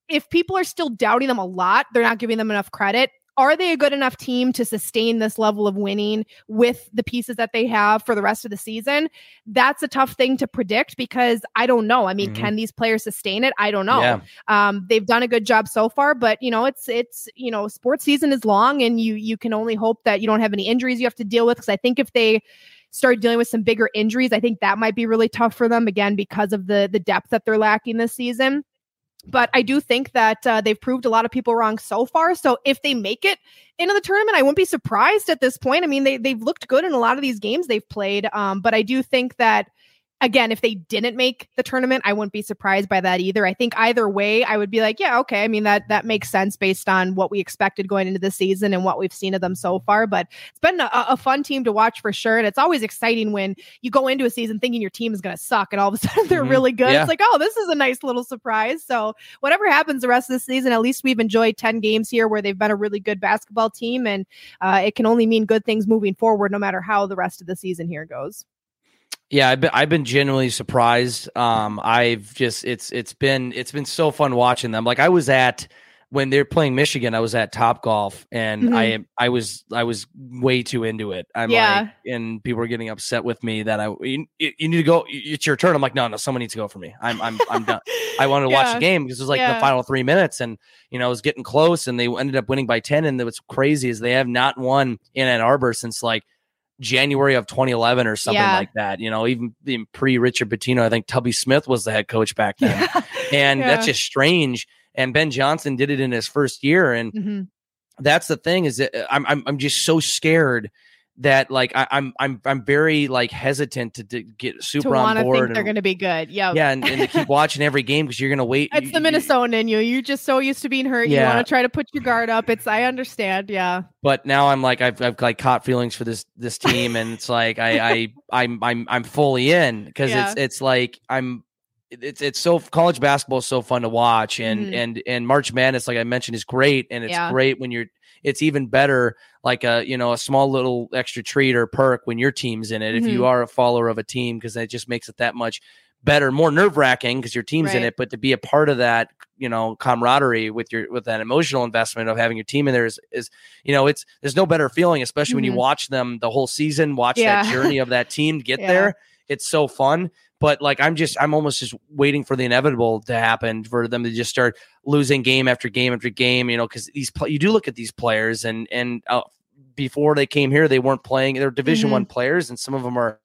if people are still doubting them a lot, they're not giving them enough credit are they a good enough team to sustain this level of winning with the pieces that they have for the rest of the season? That's a tough thing to predict because I don't know. I mean, mm-hmm. can these players sustain it? I don't know. Yeah. Um, they've done a good job so far, but you know, it's it's you know, sports season is long, and you you can only hope that you don't have any injuries you have to deal with. Because I think if they start dealing with some bigger injuries, I think that might be really tough for them again because of the the depth that they're lacking this season but I do think that uh, they've proved a lot of people wrong so far. So if they make it into the tournament, I wouldn't be surprised at this point. I mean, they they've looked good in a lot of these games they've played, um, but I do think that again, if they didn't make the tournament, I wouldn't be surprised by that either. I think either way, I would be like, yeah, okay. I mean, that that makes sense based on what we expected going into the season and what we've seen of them so far. But it's been a, a fun team to watch for sure. And it's always exciting when you go into a season thinking your team is going to suck and all of a sudden they're mm-hmm. really good. Yeah. It's like, oh, this is a nice little surprise. So whatever happens the rest of the season, at least we've enjoyed 10 games here where they've been a really good basketball team. And uh, it can only mean good things moving forward, no matter how the rest of the season here goes. Yeah, I've been, I've been genuinely surprised. Um, I've just it's it's been it's been so fun watching them. Like I was at when they're playing Michigan, I was at Top Golf, and mm-hmm. I I was I was way too into it. I'm yeah. like, and people were getting upset with me that I you, you, need to go. It's your turn. I'm like, no, no, someone needs to go for me. I'm I'm I'm done. I wanted to yeah. watch the game because it was like yeah. the final three minutes, and you know it was getting close, and they ended up winning by ten. And what's crazy is they have not won in Ann Arbor since like January of 2011 or something yeah. like that. You know, even pre Richard Pitino, I think Tubby Smith was the head coach back then, yeah. and yeah. that's just strange. And Ben Johnson did it in his first year, and mm-hmm. that's the thing is that uh, I'm, I'm I'm just so scared that like I, am I'm, I'm I'm very like hesitant to, to get super to on board. Think they're going to be good, yeah, yeah, and, and to keep watching every game because you're going to wait. It's the Minnesotan in you. You're just so used to being hurt. Yeah. You want to try to put your guard up. It's I understand, yeah. But now I'm like I've I've like caught feelings for this this team, and it's like I I I'm I'm I'm fully in because yeah. it's it's like I'm it's it's so college basketball is so fun to watch and mm-hmm. and and March Madness like I mentioned is great and it's yeah. great when you're it's even better like a you know a small little extra treat or perk when your team's in it mm-hmm. if you mm-hmm. are a follower of a team because that just makes it that much better more nerve-wracking because your team's right. in it but to be a part of that you know camaraderie with your with that emotional investment of having your team in there is is you know it's there's no better feeling especially mm-hmm. when you mm-hmm. watch them the whole season watch yeah. that journey of that team get yeah. there it's so fun but like I'm just I'm almost just waiting for the inevitable to happen for them to just start losing game after game after game. You know, because these you do look at these players and and uh, before they came here they weren't playing. They're Division mm-hmm. One players, and some of them are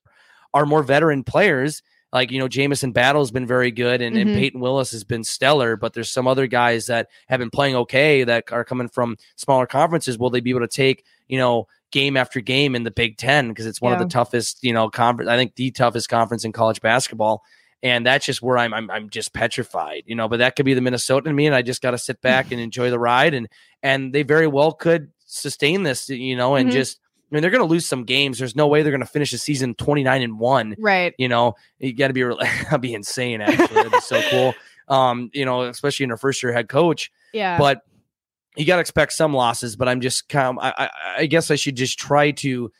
are more veteran players. Like you know, Jamison Battle has been very good, and, mm-hmm. and Payton Willis has been stellar. But there's some other guys that have been playing okay that are coming from smaller conferences. Will they be able to take you know game after game in the Big Ten because it's one yeah. of the toughest, you know, conference. I think the toughest conference in college basketball. And that's just where I'm, I'm, I'm just petrified, you know. But that could be the Minnesota in me, and I just got to sit back and enjoy the ride. And and they very well could sustain this, you know, and mm-hmm. just I mean, they're going to lose some games. There's no way they're going to finish the season 29 and one. Right. You know, you got to be, that'd be insane. Actually, that'd be so cool. Um, you know, especially in a first year head coach. Yeah. But you got to expect some losses, but I'm just kind of, I, I, guess I should just try to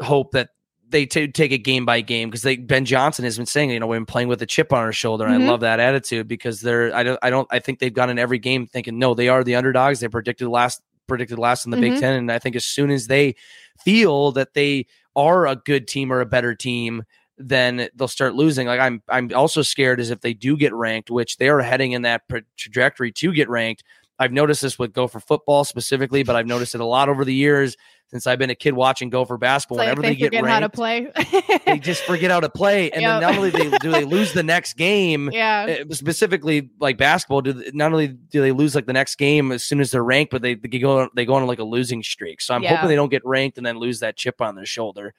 hope that they t- take it game by game because they Ben Johnson has been saying, you know, we've been playing with a chip on our shoulder, and mm-hmm. I love that attitude because they're I don't I don't I think they've gone in every game thinking no, they are the underdogs. They predicted last predicted last in the mm-hmm. Big Ten, and I think as soon as they feel that they are a good team or a better team, then they'll start losing. Like I'm I'm also scared as if they do get ranked, which they are heading in that trajectory to get ranked I've noticed this with Gopher football specifically, but I've noticed it a lot over the years since I've been a kid watching Gopher basketball. Like whenever they, they get ranked, how to play, they just forget how to play, and yep. then not only they, do they lose the next game, yeah, eh, specifically like basketball, do they, not only do they lose like the next game as soon as they're ranked, but they, they go they go on like a losing streak. So I'm yeah. hoping they don't get ranked and then lose that chip on their shoulder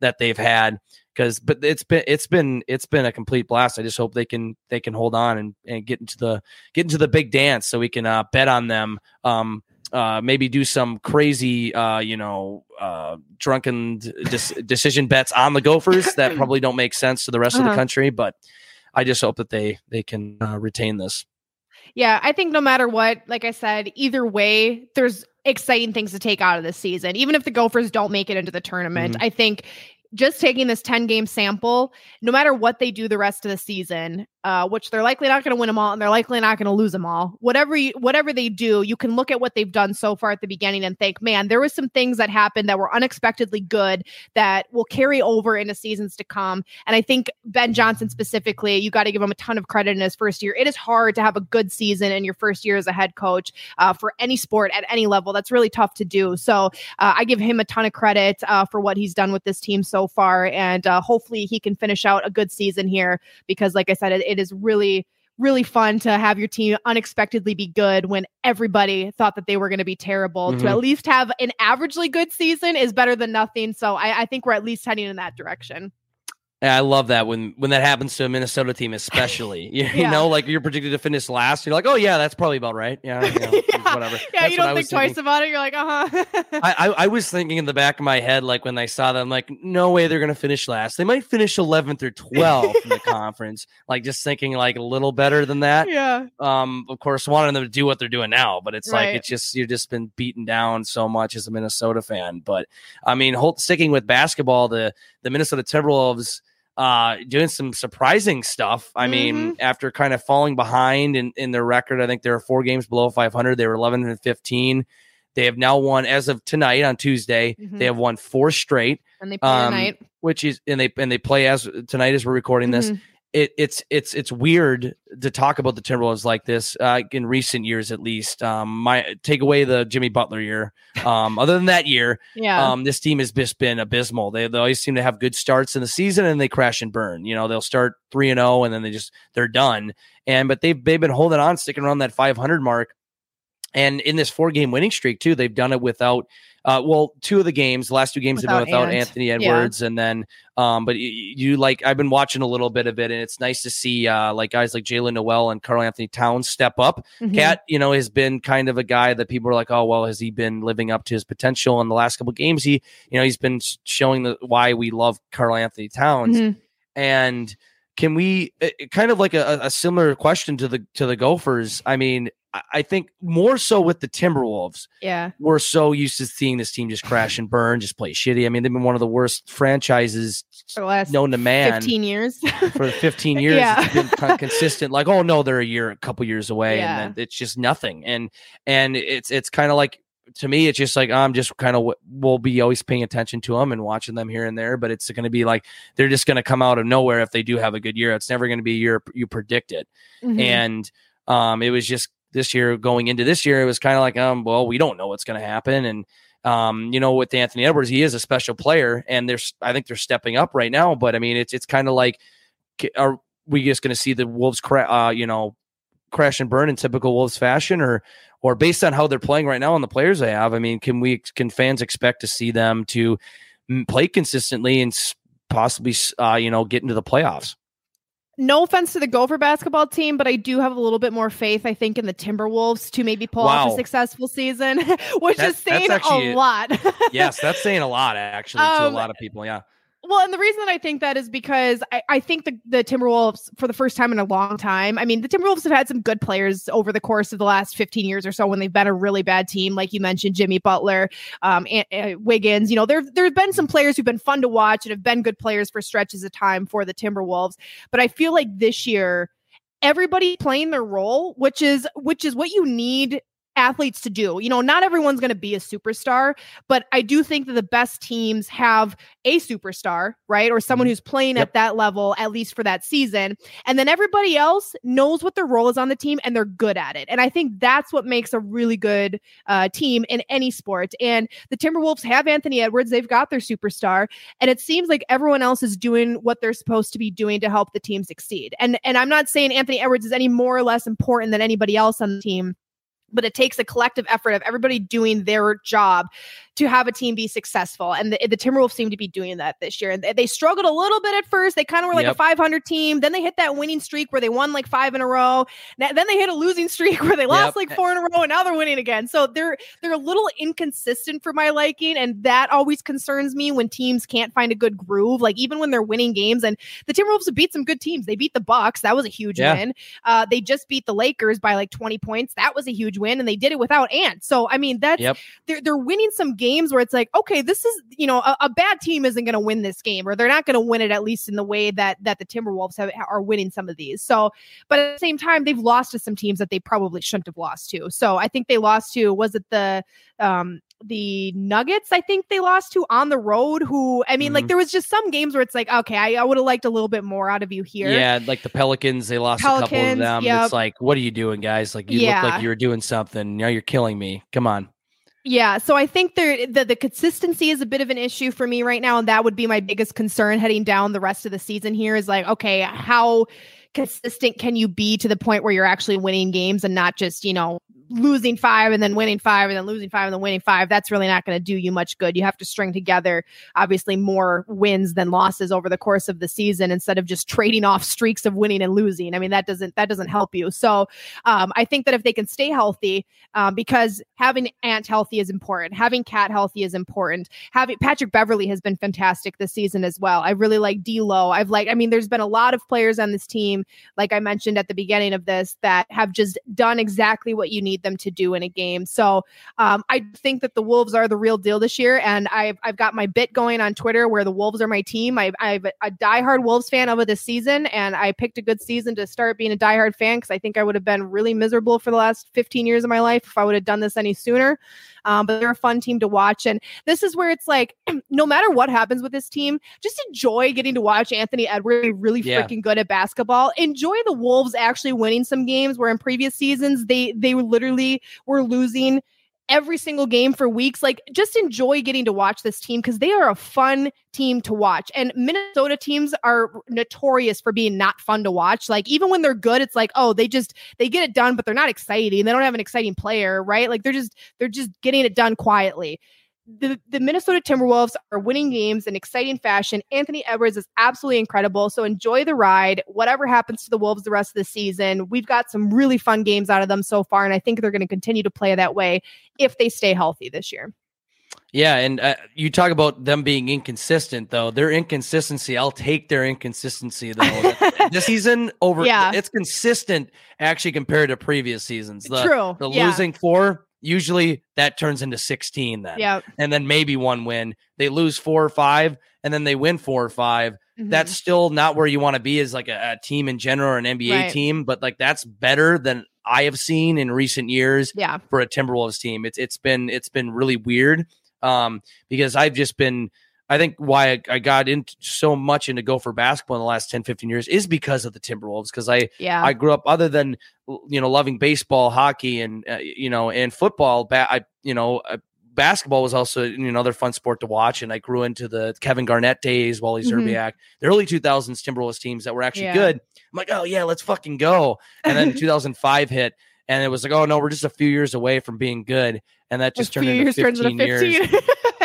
that they've had because but it's been it's been it's been a complete blast. I just hope they can they can hold on and, and get into the get into the big dance so we can uh, bet on them. Um, uh, maybe do some crazy, uh, you know, uh, drunken decision bets on the Gophers that probably don't make sense to the rest uh-huh. of the uh-huh. country. But I just hope that they they can uh, retain this. Yeah, I think no matter what, like I said, either way, there's exciting things to take out of this season. Even if the Gophers don't make it into the tournament, mm-hmm. I think just taking this 10 game sample, no matter what they do the rest of the season, uh, which they're likely not going to win them all, and they're likely not going to lose them all. Whatever you, whatever they do, you can look at what they've done so far at the beginning and think, man, there was some things that happened that were unexpectedly good that will carry over into seasons to come. And I think Ben Johnson specifically, you got to give him a ton of credit in his first year. It is hard to have a good season in your first year as a head coach uh, for any sport at any level. That's really tough to do. So uh, I give him a ton of credit uh, for what he's done with this team so far, and uh, hopefully he can finish out a good season here because, like I said, it, it is really really fun to have your team unexpectedly be good when everybody thought that they were going to be terrible. Mm-hmm. To at least have an averagely good season is better than nothing. So I, I think we're at least heading in that direction. I love that when when that happens to a Minnesota team, especially. You, yeah. you know, like you're predicted to finish last. You're like, oh yeah, that's probably about right. Yeah, you know, yeah. whatever. Yeah, that's you don't think twice thinking. about it. You're like, uh huh. I, I, I was thinking in the back of my head, like when I saw them, like, no way they're gonna finish last. They might finish 11th or 12th in the conference. Like just thinking like a little better than that. Yeah. Um. Of course, wanting them to do what they're doing now, but it's right. like it's just you've just been beaten down so much as a Minnesota fan. But I mean, hold, sticking with basketball, the the Minnesota Timberwolves uh, doing some surprising stuff. I mm-hmm. mean, after kind of falling behind in, in their record, I think there are four games below 500. They were 11 and 15. They have now won as of tonight on Tuesday. Mm-hmm. They have won four straight, and they play um, tonight, which is and they and they play as tonight as we're recording this. It, it's it's it's weird to talk about the Timberwolves like this uh, in recent years, at least. Um, my take away the Jimmy Butler year. Um, other than that year, yeah, um, this team has just been abysmal. They, they always seem to have good starts in the season and they crash and burn. You know, they'll start three and zero oh and then they just they're done. And but they've they've been holding on, sticking around that five hundred mark. And in this four game winning streak too, they've done it without uh, well, two of the games, the last two games without have been without Ant. Anthony Edwards, yeah. and then, um, but you, you, like I've been watching a little bit of it, and it's nice to see uh, like guys like Jaylen Nowell and Karl-Anthony Towns step up. mm Cat, you know, has been kind of a guy that people are like, oh well, has he been living up to his potential in the last couple games? He, you know, he's been showing the why we love Karl-Anthony Towns, mm-hmm. and can we uh, kind of like a, a similar question to the to the Gophers? I mean, I think more so with the Timberwolves. Yeah. We're so used to seeing this team just crash and burn, just play shitty. I mean, they've been one of the worst franchises known to man. 15 years. for 15 years. Yeah. It's been kind of consistent. Like, oh no, they're a year, a couple years away. Yeah. And then it's just nothing. And and it's it's kind of like to me, it's just like I'm just kind of we'll be always paying attention to them and watching them here and there, but it's going to be like they're just going to come out of nowhere if they do have a good year. It's never going to be a year you predict it, mm-hmm. and um, it was just this year going into this year, it was kind of like, um, well, we don't know what's going to happen. And, um, you know, with Anthony Edwards, he is a special player and there's, I think they're stepping up right now, but I mean, it's, it's kind of like, are we just going to see the Wolves, cra- uh, you know, crash and burn in typical Wolves fashion or, or based on how they're playing right now and the players they have, I mean, can we, can fans expect to see them to play consistently and possibly, uh, you know, get into the playoffs? no offense to the Gopher basketball team, but I do have a little bit more faith, I think, in the Timberwolves to maybe pull wow. off a successful season, which is saying a lot. yes, that's saying a lot, actually, um, to a um, lot of people. Yeah. Well, and the reason that I think that is because I, I think the, the Timberwolves, for the first time in a long time, I mean, the Timberwolves have had some good players over the course of the last 15 years or so when they've been a really bad team, like you mentioned, Jimmy Butler, um, and, uh, Wiggins. You know, there there have been some players who've been fun to watch and have been good players for stretches of time for the Timberwolves. But I feel like this year, everybody playing their role, which is which is what you need athletes to do. You know, not everyone's going to be a superstar, but I do think that the best teams have a superstar, right? Or someone mm-hmm. who's playing yep. at that level, at least for that season. And then everybody else knows what their role is on the team and they're good at it. And I think that's what makes a really good uh, team in any sport. And the Timberwolves have Anthony Edwards, they've got their superstar. And it seems like everyone else is doing what they're supposed to be doing to help the team succeed. And, and I'm not saying Anthony Edwards is any more or less important than anybody else on the team but it takes a collective effort of everybody doing their job to have a team be successful. And the, the Timberwolves seem to be doing that this year. And they, they struggled a little bit at first. They kind of were like yep. a 500 team. Then they hit that winning streak where they won like five in a row. Now, then they hit a losing streak where they lost yep. like four in a row, and now they're winning again. So they're they're a little inconsistent for my liking, and that always concerns me when teams can't find a good groove. Like even when they're winning games, and the Timberwolves have beat some good teams. They beat the Bucks. That was a huge yeah. win. Uh, they just beat the Lakers by like 20 points. That was a huge win, and they did it without Ant. So I mean, that's yep. they're they're winning some games where it's like, okay, this is you know a, a bad team isn't going to win this game, or they're not going to win it at least in the way that that the Timberwolves have, are winning some of these. So, but at the same time, they've lost to some teams that they probably shouldn't have lost to. So I think they lost to was it the um the Nuggets, I think they lost to on the road. Who I mean, mm-hmm. like there was just some games where it's like, okay, I, I would have liked a little bit more out of you here. Yeah, like the Pelicans, they lost Pelicans, a couple of them. Yep. It's like, what are you doing, guys? Like you yeah. look like you were doing something. Now you're killing me. Come on. Yeah, so I think there the, the consistency is a bit of an issue for me right now, and that would be my biggest concern heading down the rest of the season. Here is like, okay, how consistent can you be to the point where you're actually winning games and not just you know losing five and then winning five and then losing five and then winning five, that's really not going to do you much good. You have to string together obviously more wins than losses over the course of the season instead of just trading off streaks of winning and losing. I mean, that doesn't that doesn't help you. So um, I think that if they can stay healthy, um, because having Ant healthy is important, having Cat healthy is important. Having Patrick Beverley has been fantastic this season as well. I really like D'Lo. I've like, I mean, there's been a lot of players on this team, like I mentioned at the beginning of this, that have just done exactly what you need them to do in a game. So um, I think that the Wolves are the real deal this year, and I've I've got my bit going on Twitter where the Wolves are my team. I, I've a diehard Wolves fan over this season, and I picked a good season to start being a diehard fan because I think I would have been really miserable for the last 15 years of my life if I would have done this any sooner. Um, but they're a fun team to watch. And this is where it's like, no matter what happens with this team, just enjoy getting to watch Anthony Edwards really yeah. freaking good at basketball. Enjoy the Wolves actually winning some games where in previous seasons they they literally were losing every single game for weeks. Like, just enjoy getting to watch this team because they are a fun team to watch. And Minnesota teams are notorious for being not fun to watch. Like, even when they're good, it's like, oh, they just they get it done, but they're not exciting. They don't have an exciting player, right? Like, they're just they're just getting it done quietly the, the Minnesota Timberwolves are winning games in exciting fashion. Anthony Edwards is absolutely incredible. So enjoy the ride. Whatever happens to the Wolves the rest of the season, we've got some really fun games out of them so far. And I think they're going to continue to play that way if they stay healthy this year. Yeah, and uh, you talk about them being inconsistent, though. Their inconsistency, I'll take their inconsistency though. this season over, yeah. it's consistent actually compared to previous seasons. The, True. The yeah. losing four, usually that turns into 16 then. Yeah. And then maybe one win. They lose four or five and then they win four or 5 mm-hmm. That's still not where you want to be as like a, a, team in general or an NBA right. team, but like that's better than I have seen in recent years yeah. for a Timberwolves team. It's it's been it's been really weird. Um, because I've just been I think why I, I got into so much into Gopher basketball in the last 10, 15 years is because of the Timberwolves. Because I, yeah. I grew up other than you know loving baseball, hockey, and uh, you know and football. Ba- I you know uh, basketball was also another fun sport to watch, and I grew into the Kevin Garnett days, Wally mm-hmm. The early 2000s Timberwolves teams that were actually yeah. good. I'm like, oh yeah, let's fucking go. And then 2005 hit, and it was like, oh no, we're just a few years away from being good, and that just turned into 15 years.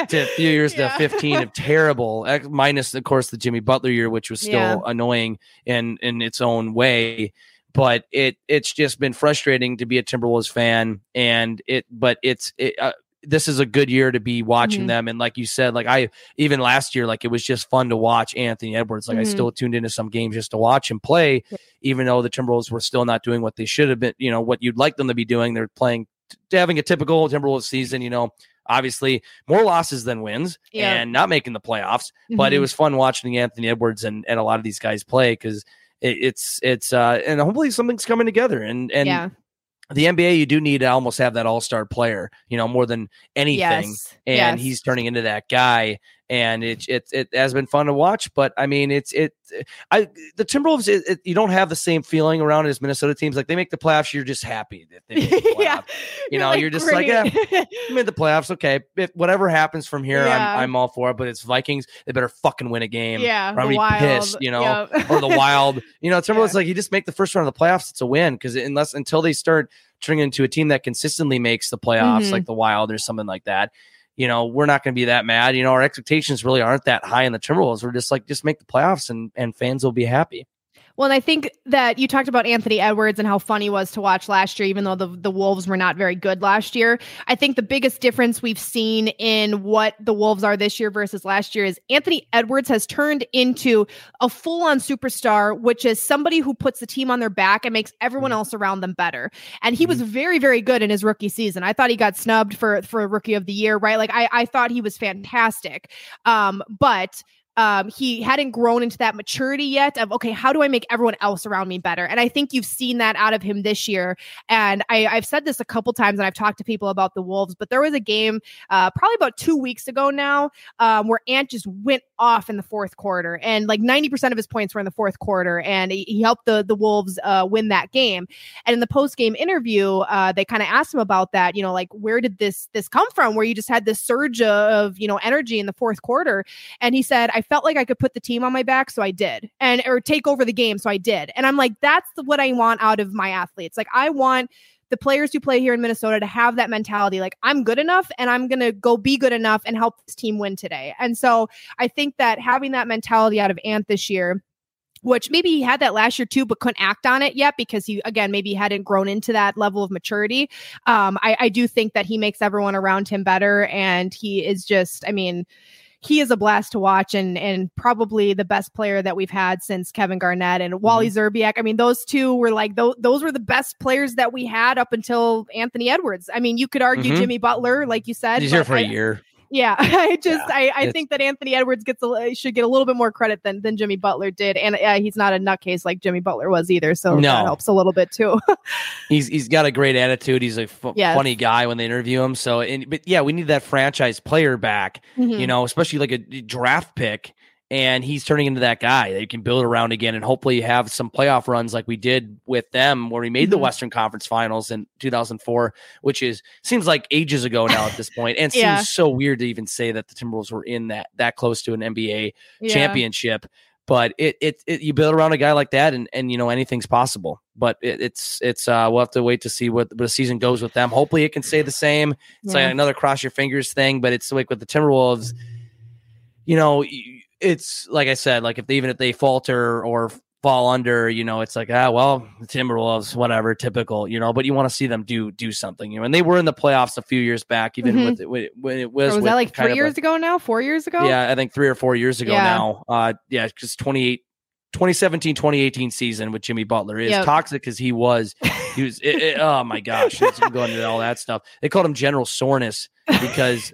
To a few years yeah. to 15 of terrible, minus of course the Jimmy Butler year, which was still yeah. annoying in in its own way. But it it's just been frustrating to be a Timberwolves fan, and it but it's it, uh, this is a good year to be watching mm-hmm. them. And like you said, like I even last year, like it was just fun to watch Anthony Edwards. Like mm-hmm. I still tuned into some games just to watch him play, even though the Timberwolves were still not doing what they should have been. You know what you'd like them to be doing. They're playing, having a typical Timberwolves season. You know, obviously more losses than wins yeah. and not making the playoffs. Mm-hmm. But it mm-hmm. was fun watching Anthony Edwards and, and a lot of these guys play because it, it's it's uh and hopefully something's coming together and and yeah. the NBA you do need to almost have that all star player, you know, more than anything. Yes. And yes. he's turning into that guy and it it it has been fun to watch. But I mean, it's it. I the Timberwolves. It, it, you don't have the same feeling around as Minnesota teams. Like they make the playoffs, you're just happy that they the yeah, you know, you're, like, you're just great. like, yeah, made the playoffs. Okay, if whatever happens from here, yeah. I'm I'm all for it. But it's Vikings. They better fucking win a game. Yeah, or I'm gonna be pissed. You know, or the Wild. You know, Timberwolves like you just make the first round of the playoffs. It's a win because unless until they start turning into a team that consistently makes the playoffs, mm-hmm. like the Wild or something like that you know, we're not going to be that mad. You know, our expectations really aren't that high in the Timberwolves. We're just like, just make the playoffs and, and fans will be happy. Well, and I think that you talked about Anthony Edwards and how fun he was to watch last year, even though the, the Wolves were not very good last year. I think the biggest difference we've seen in what the Wolves are this year versus last year is Anthony Edwards has turned into a full on superstar, which is somebody who puts the team on their back and makes everyone mm-hmm. else around them better. And he was mm-hmm. very, very good in his rookie season. I thought he got snubbed for for a rookie of the year, right? Like I, I thought he was fantastic. Um, but um, he hadn't grown into that maturity yet of okay how do i make everyone else around me better? And i think you've seen that out of him this year. And I, have said this a couple times and i've talked to people about the wolves but there was a game uh, probably about two weeks ago now um, where ant just went off in the fourth quarter and like 90% of his points were in the fourth quarter and he, he helped the the wolves uh, win that game. And in the post-game interview uh, they kind of asked him about that you know like where did this this come from? Where you just had this surge of you know energy in the fourth quarter. And he said i felt like I could put the team on my back, so I did, and or take over the game, so I did. And I'm like, that's what I want out of my athletes. Like, I want the players who play here in Minnesota to have that mentality like I'm good enough and I'm going to go be good enough and help this team win today. And so I think that having that mentality out of Ant this year which maybe he had that last year too, but couldn't act on it yet because he, again, maybe hadn't grown into that level of maturity. Um, I, I do think that he makes everyone around him better. And he is just, I mean, he is a blast to watch and and probably the best player that we've had since Kevin Garnett and Wally mm-hmm. Szczerbiak. I mean, those two were like those those were the best players that we had up until Anthony Edwards. I mean, you could argue mm-hmm. Jimmy Butler, like you said. He's here for I, a year. Yeah, I just yeah, I, I think that Anthony Edwards gets a, should get a little bit more credit than than Jimmy Butler did, and uh, he's not a nutcase like Jimmy Butler was either, so no. that helps a little bit too. he's he's got a great attitude. He's a f- yes. funny guy when they interview him. So, and, but yeah, we need that franchise player back. Mm-hmm. You know, especially like a draft pick and he's turning into that guy that you can build around again and hopefully have some playoff runs like we did with them where we made mm-hmm. the Western Conference Finals in 2004, which is seems like ages ago now at this point, and yeah. seems so weird to even say that the Timberwolves were in that that close to an NBA yeah. championship. But it, it, it you build around a guy like that, and and you know anything's possible. But it, it's it's uh we'll have to wait to see what, what the season goes with them. Hopefully, it can stay the same. It's yeah. like another cross your fingers thing, but it's like with the Timberwolves, you know. You, it's like I said, like if they, even if they falter or fall under, you know, it's like ah well, the Timberwolves, whatever, typical, you know. But you want to see them do do something, you know. And they were in the playoffs a few years back, even mm-hmm. with, when it was. Or was that like three years a, ago now? Four years ago? Yeah, I think three or four years ago yeah. now. Uh, yeah, because 28 2017 2018 season with Jimmy Butler is yep. toxic because he was he was it, it, oh my gosh going into all that stuff they called him General Soreness because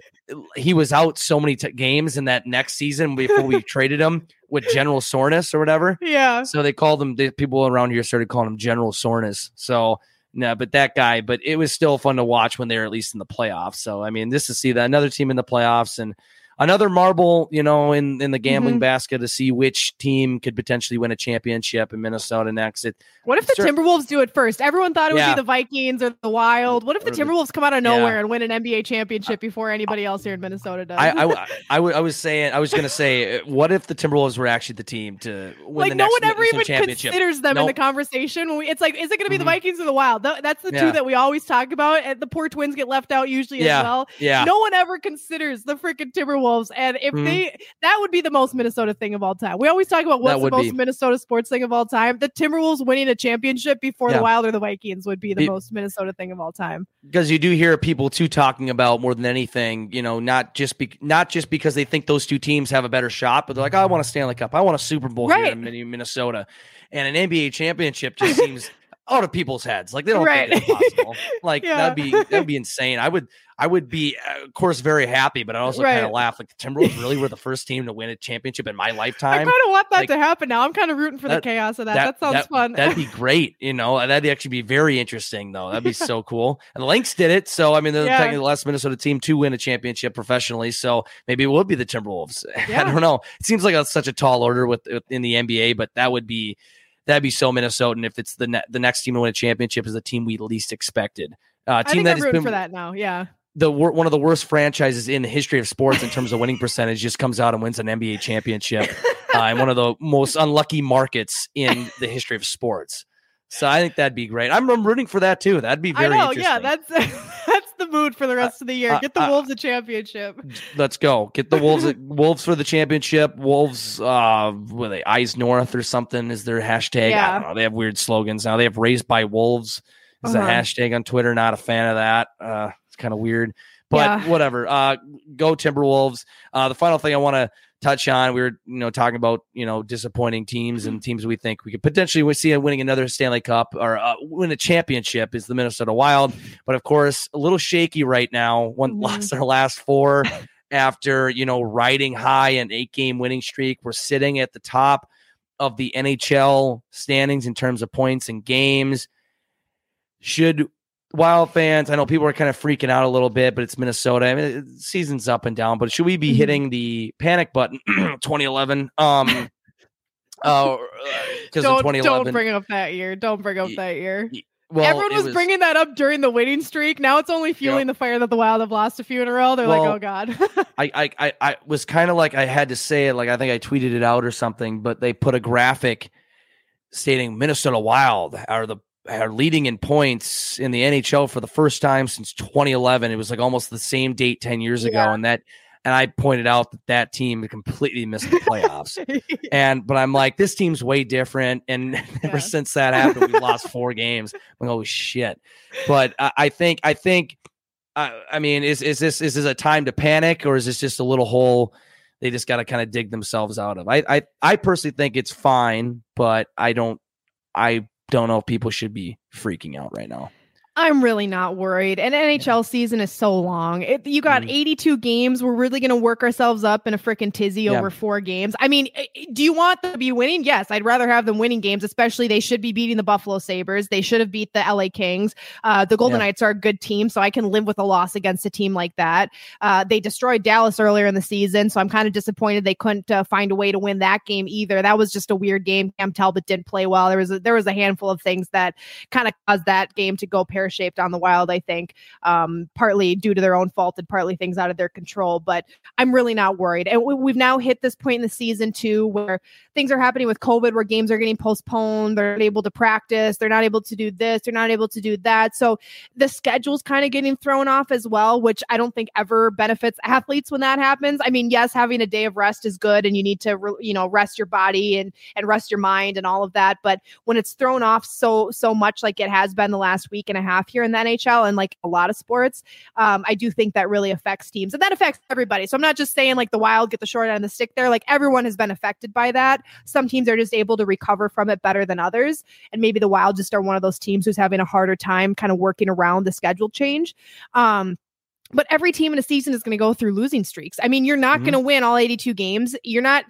he was out so many t- games in that next season before we traded him with General Soreness or whatever. Yeah. So they called him. The people around here started calling him General Soreness. So no, nah, but that guy. But it was still fun to watch when they were at least in the playoffs. So I mean, this to see that another team in the playoffs and another marble, you know, in in the gambling mm-hmm. basket to see which team could potentially win a championship in Minnesota next. It, what if the Timberwolves do it first? Everyone thought it would yeah. be the Vikings or the Wild. What if the Timberwolves come out of nowhere yeah. and win an NBA championship before anybody else here in Minnesota does? I, I, I, I was saying, I was going to say, what if the Timberwolves were actually the team to win the Timberwolves? like, no one ever even considers them nope. in the conversation. When we, it's like, is it going to be mm-hmm. the Vikings or the Wild? That's the yeah. two that we always talk about. And the poor Twins get left out usually as well. Yeah. No one ever considers the freaking Timberwolves. And if mm-hmm. they, that would be the most Minnesota thing of all time. We always talk about what's the most be. Minnesota sports thing of all time. The Timberwolves winning a championship before yeah. the Wild or the Vikings would be the most Minnesota thing of all time. Because you do hear people too talking about more than anything, you know, not just be- not just because they think those two teams have a better shot, but they're like, oh, I want a Stanley Cup, I want a Super Bowl right. here in Minnesota, and an NBA championship just seems out of people's heads. Like they don't right. think it's possible. Like yeah. that'd be that'd be insane. I would I would be of course very happy, but I also right. kind of laugh. Like the Timberwolves really were the first team to win a championship in my lifetime. I kind of want that like, to happen now. I'm kind of rooting for that, the chaos of that. That, that sounds that, fun. That'd be great. You know, that'd actually be very interesting though. That'd be so cool. And the Lynx did it, so I mean, they're yeah. technically the last Minnesota team to win a championship professionally. So maybe it would be the Timberwolves. Yeah. I don't know. It seems like a, such a tall order with, with in the NBA, but that would be that'd be so Minnesotan if it's the ne- the next team to win a championship is the team we least expected. Uh, team that has been for that now. Yeah. The one of the worst franchises in the history of sports in terms of winning percentage just comes out and wins an NBA championship uh, in one of the most unlucky markets in the history of sports. So I think that'd be great. I'm, I'm rooting for that too. That'd be very. I know. Yeah, that's that's the mood for the rest of the year. Get the uh, Wolves a championship. Let's go. Get the Wolves Wolves for the championship. Wolves uh what they eyes north or something is their hashtag. Yeah. I don't know. They have weird slogans now. They have raised by wolves is uh-huh. a hashtag on Twitter. Not a fan of that. Uh it's kind of weird. But yeah. whatever. Uh go Timberwolves. Uh the final thing I want to touch on. We were, you know, talking about, you know, disappointing teams and teams we think we could potentially see winning another Stanley Cup or uh, win a championship is the Minnesota Wild. But of course, a little shaky right now. One mm-hmm. lost their last four after, you know, riding high an eight game winning streak. We're sitting at the top of the NHL standings in terms of points and games. Should Wild fans, I know people are kind of freaking out a little bit, but it's Minnesota. I mean, season's up and down. But should we be mm-hmm. hitting the panic button? 2011. Um, uh, because don't, 2011. Don't bring up that year. Don't bring up that year. Well, Everyone was, was, bringing that up during the winning streak. Now it's only fueling the fire that the Wild have lost a few in a row. They're well, like, oh god. I, I I was kind of like I had to say it. Like I think I tweeted it out or something. But they put a graphic stating Minnesota Wild are the are leading in points in the NHL for the first time since 2011. It was like almost the same date 10 years ago. And that, and I pointed out that that team completely missed the playoffs. yeah. And, but I'm like, this team's way different. And yeah. ever since that happened, we lost four games. I'm like, oh shit. But I, I think, I think, uh, I mean, is, is this, is this a time to panic or is this just a little hole? They just got to kind of dig themselves out of. I, I, I personally think it's fine, but I don't, I don't know if people should be freaking out right now. I'm really not worried. An NHL season is so long. It, you got mm. 82 games. We're really going to work ourselves up in a freaking tizzy yeah. over four games. I mean, do you want them to be winning? Yes, I'd rather have them winning games, especially they should be beating the Buffalo Sabres. They should have beat the LA Kings. Uh, the Golden yeah. Knights are a good team, so I can live with a loss against a team like that. Uh, they destroyed Dallas earlier in the season, so I'm kind of disappointed they couldn't uh, find a way to win that game either. That was just a weird game. Cam Talbot didn't play well. There was a, there was a handful of things that kind of caused that game to go shaped on the Wild, I think, um, partly due to their own fault and partly things out of their control. But I'm really not worried. And we, we've now hit this point in the season too where things are happening with COVID, where games are getting postponed. They're not able to practice. They're not able to do this. They're not able to do that. So the schedule's kind of getting thrown off as well, which I don't think ever benefits athletes when that happens. I mean, yes, having a day of rest is good, and you need to, re- you know, rest your body and and rest your mind and all of that. But when it's thrown off so so much, like it has been the last week and a half here in the NHL and like a lot of sports, um, I do think that really affects teams, and that affects everybody. So I'm not just saying like the Wild get the short end of the stick there. Like everyone has been affected by that. Some teams are just able to recover from it better than others. And maybe the Wild just are one of those teams who's having a harder time kind of working around the schedule change. Um, but every team in a season is going to go through losing streaks. I mean, you're not mm-hmm. going to win all 82 games. You're not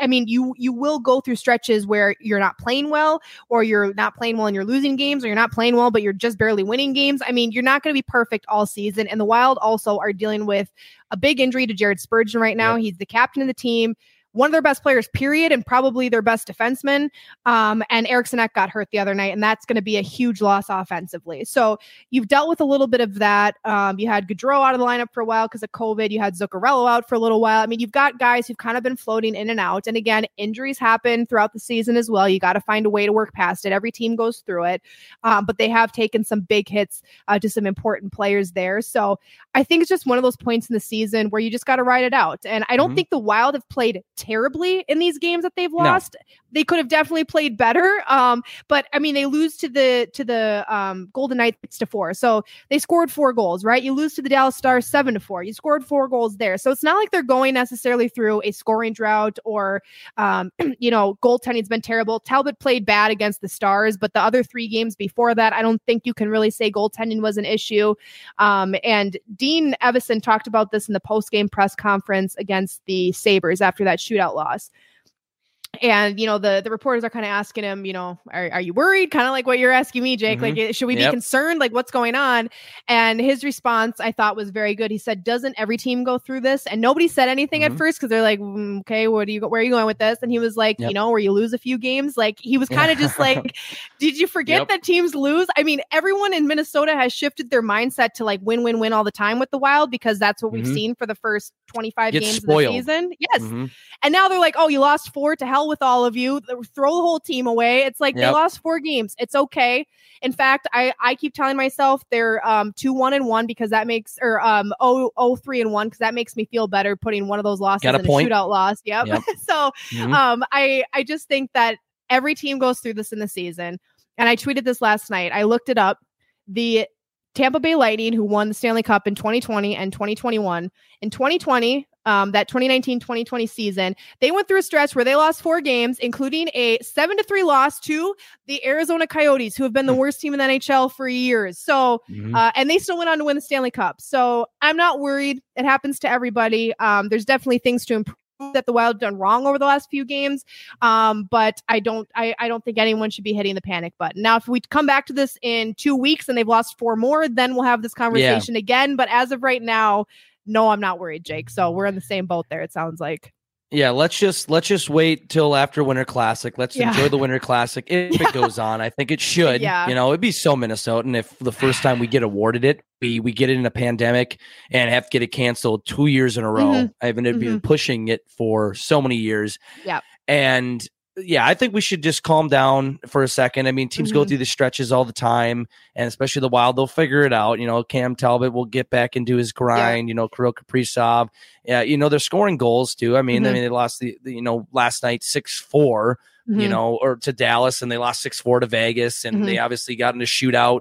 I mean, you you will go through stretches where you're not playing well or you're not playing well and you're losing games or you're not playing well but you're just barely winning games. I mean, you're not going to be perfect all season and the Wild also are dealing with a big injury to Jared Spurgeon right now. Yep. He's the captain of the team one of their best players, period, and probably their best defenseman. Um, and Eriksson Ek got hurt the other night, and that's going to be a huge loss offensively. So you've dealt with a little bit of that. Um, you had Gaudreau out of the lineup for a while because of COVID. You had Zuccarello out for a little while. I mean, you've got guys who've kind of been floating in and out. And again, injuries happen throughout the season as well. You got to find a way to work past it. Every team goes through it, um, but they have taken some big hits uh, to some important players there. So I think it's just one of those points in the season where you just got to ride it out. And I don't mm-hmm. think the Wild have played terribly in these games that they've lost. No. They could have definitely played better. Um, but I mean, they lose to the to the um, Golden Knights to four, so they scored four goals. Right? You lose to the Dallas Stars seven to four. You scored four goals there, so it's not like they're going necessarily through a scoring drought or um, you know goaltending's been terrible. Talbot played bad against the Stars, but the other three games before that, I don't think you can really say goaltending was an issue. Um, and Dean Evason talked about this in the post game press conference against the Sabres after that shootout loss and you know the the reporters are kind of asking him you know are, are you worried kind of like what you're asking me jake mm-hmm. like should we yep. be concerned like what's going on and his response i thought was very good he said doesn't every team go through this and nobody said anything mm-hmm. at first because they're like mm, okay what do you where are you going with this and he was like yep. you know where you lose a few games like he was kind of just like did you forget yep. that teams lose i mean everyone in minnesota has shifted their mindset to like win win win all the time with the wild because that's what mm-hmm. we've seen for the first 25 Get games spoiled. of the season yes mm-hmm. and now they're like oh you lost four to hell hell with all of you. Throw the whole team away. It's like yep. they lost four games. It's okay. In fact, I, I keep telling myself they're um two one and one because that makes or um oh oh three and one because that makes me feel better putting one of those losses in a point. shootout loss. Yep. yep. so mm-hmm. um I I just think that every team goes through this in the season. And I tweeted this last night. I looked it up. The Tampa Bay Lightning, who won the Stanley Cup in 2020 and 2021. In 2020, um, that 2019 2020 season, they went through a stretch where they lost four games, including a seven to three loss to the Arizona Coyotes, who have been the hmm. worst team in the NHL for years. So, mm-hmm. uh, and they still went on to win the Stanley Cup. So I'm not worried. It happens to everybody. Um, there's definitely things to improve that the Wild done wrong over the last few games. Um, but I don't I, I don't think anyone should be hitting the panic button. Now, if we come back to this in two weeks and they've lost four more, then we'll have this conversation yeah. again. But as of right now, no, I'm not worried, Jake. So we're in the same boat there, it sounds like. Yeah, let's just let's just wait till after Winter Classic. Let's yeah. enjoy the Winter Classic if yeah. it goes on. I think it should. Yeah. You know, it'd be so Minnesotan if the first time we get awarded it, we we get it in a pandemic and have to get it canceled two years in a row. Mm-hmm. I haven't mm-hmm. been pushing it for so many years. Yeah. And yeah, I think we should just calm down for a second. I mean, teams mm-hmm. go through the stretches all the time, and especially the Wild, they'll figure it out. You know, Cam Talbot will get back into his grind. Yeah. You know, Kirill Kaprizov. Yeah, you know, they're scoring goals too. I mean, mm-hmm. I mean, they lost the, the, you know last night six four. Mm-hmm. You know, or to Dallas, and they lost six four to Vegas, and they mm-hmm. obviously got in a shootout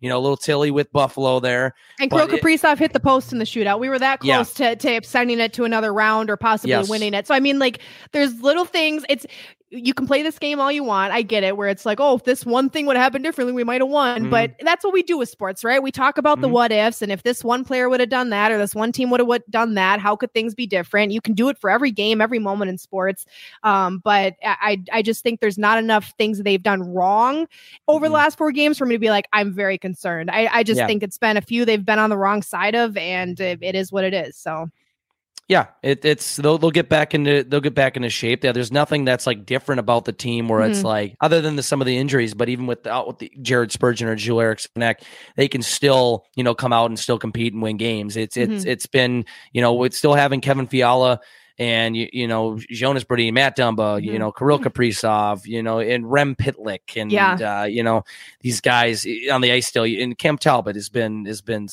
you know, a little Tilly with Buffalo there. And Kirill Kaprizov hit the post in the shootout. We were that close yeah. to, to sending it to another round or possibly yes. winning it. So I mean, like, there's little things. It's you can play this game all you want. I get it, where it's like, oh, if this one thing would have happened differently, we might have won. Mm-hmm. But that's what we do with sports, right? We talk about mm-hmm. the what ifs, and if this one player would have done that, or this one team would have done that, how could things be different? You can do it for every game, every moment in sports. Um, but I, I just think there's not enough things that they've done wrong over mm-hmm. the last four games for me to be like, I'm very concerned. I, I just yeah. think it's been a few they've been on the wrong side of, and it, it is what it is. So. Yeah, it, it's they'll they'll get back into they'll get back into shape. Yeah, there's nothing that's like different about the team where mm-hmm. it's like other than the, some of the injuries, but even without with the Jared Spurgeon or Joel Eriksson Ek, they can still you know come out and still compete and win games. It's it's mm-hmm. it's been you know it's still having Kevin Fiala and you, you know Jonas Brodin, Matt Dumba, mm-hmm. you know Kirill Kaprizov, you know and Rem Pitlick, and yeah. uh, you know these guys on the ice still. And Cam Talbot has been has been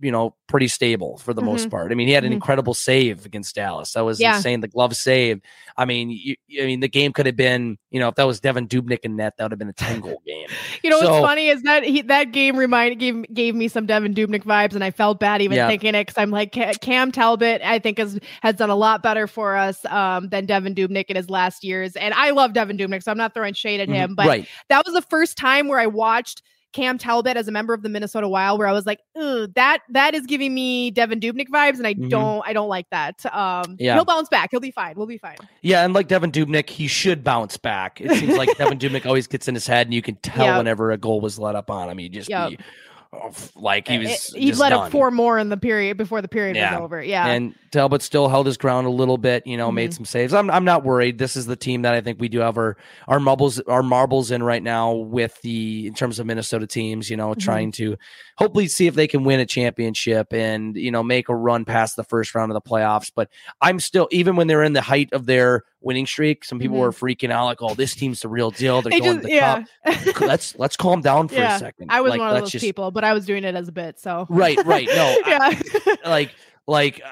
you know, pretty stable for the mm-hmm. most part. I mean, he had an mm-hmm. incredible save against Dallas. That was yeah. insane. The glove save. I mean, you, I mean, the game could have been, you know, if that was Devin Dubnyk in net, that would have been a ten goal game. you know, so, what's funny is that he, that game reminded gave gave me some Devin Dubnyk vibes, and I felt bad even yeah. thinking it because I'm like Cam Talbot. I think has has done a lot better for us um, than Devin Dubnyk in his last years, and I love Devin Dubnyk, so I'm not throwing shade at mm-hmm. him, but right. that was the first time where I watched Cam Talbot as a member of the Minnesota Wild, where I was like, that that is giving me Devin Dubnyk vibes, and I mm-hmm. don't I don't like that. Um, yeah, he'll bounce back. He'll be fine. We'll be fine. Yeah, and like Devin Dubnyk, he should bounce back. It seems like Devin Dubnyk always gets in his head, and you can tell yep. whenever a goal was let up on him, he just yep. be like he was he let done. up four more in the period before the period yeah. was over yeah and talbot still held his ground a little bit you know mm-hmm. made some saves I'm, I'm not worried this is the team that i think we do have our our marbles our marbles in right now with the in terms of minnesota teams you know mm-hmm. trying to hopefully see if they can win a championship and you know make a run past the first round of the playoffs but i'm still even when they're in the height of their winning streak some people mm-hmm. were freaking out like oh this team's the real deal they're they going just, to the yeah. top let's let's calm down for yeah. a second i was like, one of those just, people but I was doing it as a bit. So right, right. No, yeah. I, like, like,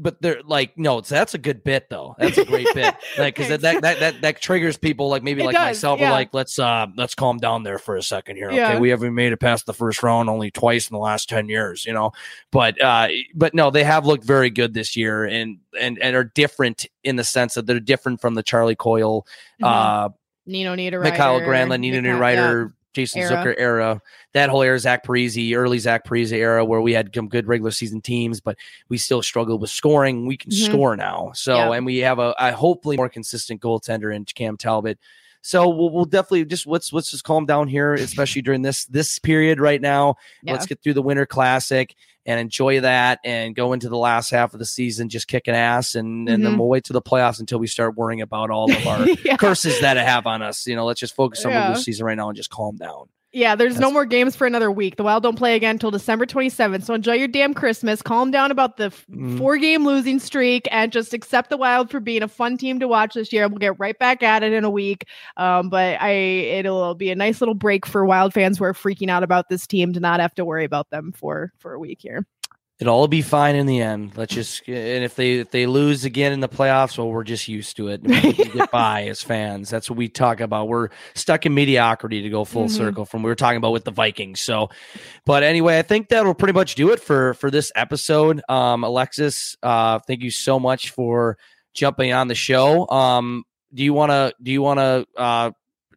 but they're like, no, that's a good bit though. That's a great bit. Like, because that, that, that that that triggers people like maybe it like does, myself. Yeah. Are like, let's uh, let's calm down there for a second here. Yeah. Okay, we haven't made it past the first round only twice in the last ten years, you know. But uh, but no, they have looked very good this year, and and and are different in the sense that they're different from the Charlie Coyle, mm-hmm. uh, Nino Niederreiter, Mikael Granlund, Nino Niederreiter. Jason era. Zucker era, that whole era, Zach Parise, early Zach Parise era, where we had some good regular season teams, but we still struggled with scoring. We can mm-hmm. score now, so yeah. and we have a, a, hopefully more consistent goaltender in Cam Talbot. So we'll, we'll, definitely just let's let's just calm down here, especially during this this period right now. Yeah. Let's get through the Winter Classic and enjoy that and go into the last half of the season just kicking ass and, and mm-hmm. then we'll wait to the playoffs until we start worrying about all of our yeah. curses that it have on us. You know, let's just focus on yeah. the season right now and just calm down. Yeah, there's That's... no more games for another week. The Wild don't play again until December 27th. So enjoy your damn Christmas. Calm down about the mm. four game losing streak and just accept the Wild for being a fun team to watch this year. We'll get right back at it in a week. Um, but I it'll be a nice little break for Wild fans who are freaking out about this team to not have to worry about them for for a week here it'll all be fine in the end. Let's just and if they if they lose again in the playoffs, well, we're just used to it. We get by as fans. That's what we talk about. We're stuck in mediocrity to go full mm-hmm. circle from what we were talking about with the Vikings. So, but anyway, I think that'll pretty much do it for for this episode. Um, Alexis, uh, thank you so much for jumping on the show. Um, do you want to do you want to uh,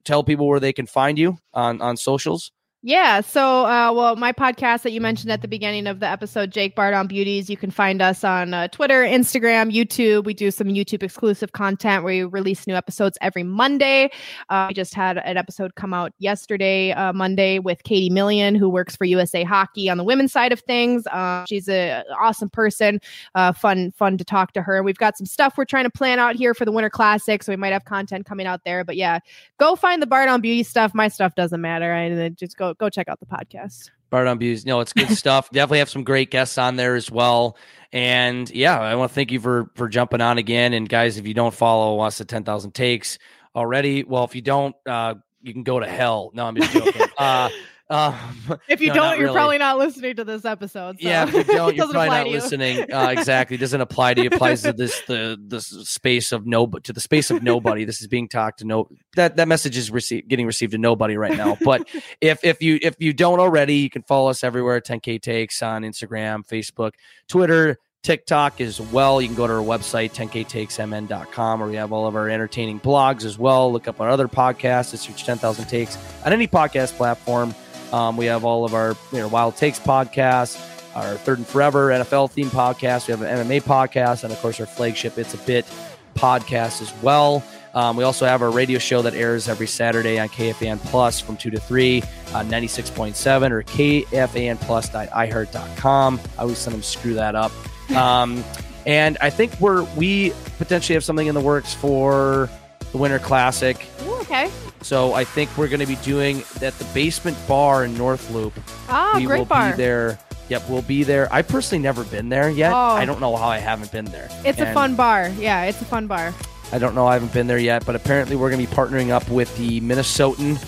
tell people where they can find you on on socials? Yeah. So, uh, well, my podcast that you mentioned at the beginning of the episode, Jake Bardown Beauties, you can find us on uh, Twitter, Instagram, YouTube. We do some YouTube exclusive content where we release new episodes every Monday. Uh, we just had an episode come out yesterday, uh, Monday, with Katie Million, who works for USA Hockey on the women's side of things. Uh, she's an awesome person. Uh, fun, fun to talk to her. We've got some stuff we're trying to plan out here for the Winter Classic, so we might have content coming out there. But yeah, go find the Bardown Beauty stuff. My stuff doesn't matter. I just go go check out the podcast. Bardown Beauties. No, it's good stuff. Definitely have some great guests on there as well. And yeah, I want to thank you for for jumping on again. And guys, if you don't follow us at ten thousand takes already, well, if you don't, uh, you can go to hell. No, I'm just joking. uh, um, if you no, don't, you're really. probably not listening to this episode. So. Yeah, if you don't, you're probably not listening. Uh, exactly, it doesn't apply to you. Applies to this the the space of no to the space of nobody. This is being talked to no. That that message is rece- getting received to nobody right now. But if if you if you don't already, you can follow us everywhere. 10k takes on Instagram, Facebook, Twitter. TikTok as well. You can go to our website, 10ktakesmn.com, where we have all of our entertaining blogs as well. Look up our other podcasts. Search 10,000 Takes on any podcast platform. Um, we have all of our you know, Wild Takes podcast, our Third and Forever NFL theme podcast. We have an MMA podcast, and of course, our flagship It's a Bit podcast as well. Um, we also have our radio show that airs every Saturday on KFAN Plus from 2 to 3 on 96.7 or kfanplus.iheart.com. I always send them screw that up. Um, and I think we're we potentially have something in the works for the Winter Classic. Ooh, okay. So I think we're going to be doing at the basement bar in North Loop. Ah, we great will bar. Be there. Yep, we'll be there. I personally never been there yet. Oh. I don't know how I haven't been there. It's and a fun bar. Yeah, it's a fun bar. I don't know. I haven't been there yet, but apparently we're going to be partnering up with the Minnesotan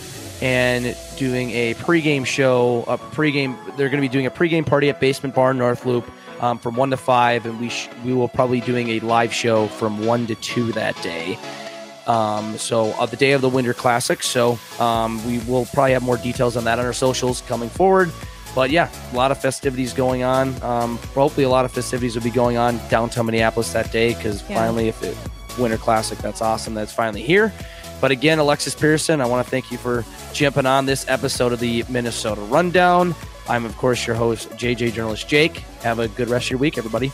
and doing a pregame show. A pregame. They're going to be doing a pregame party at Basement Bar in North Loop um, from one to five, and we sh- we will probably doing a live show from one to two that day. Um, so uh, the day of the Winter Classic. So um, we will probably have more details on that on our socials coming forward. But yeah, a lot of festivities going on. Um, hopefully, a lot of festivities will be going on downtown Minneapolis that day because yeah. finally, if it Winter Classic, that's awesome. That's finally here. But again, Alexis Pearson, I want to thank you for jumping on this episode of the Minnesota Rundown. I'm, of course, your host, JJ Journalist Jake. Have a good rest of your week, everybody.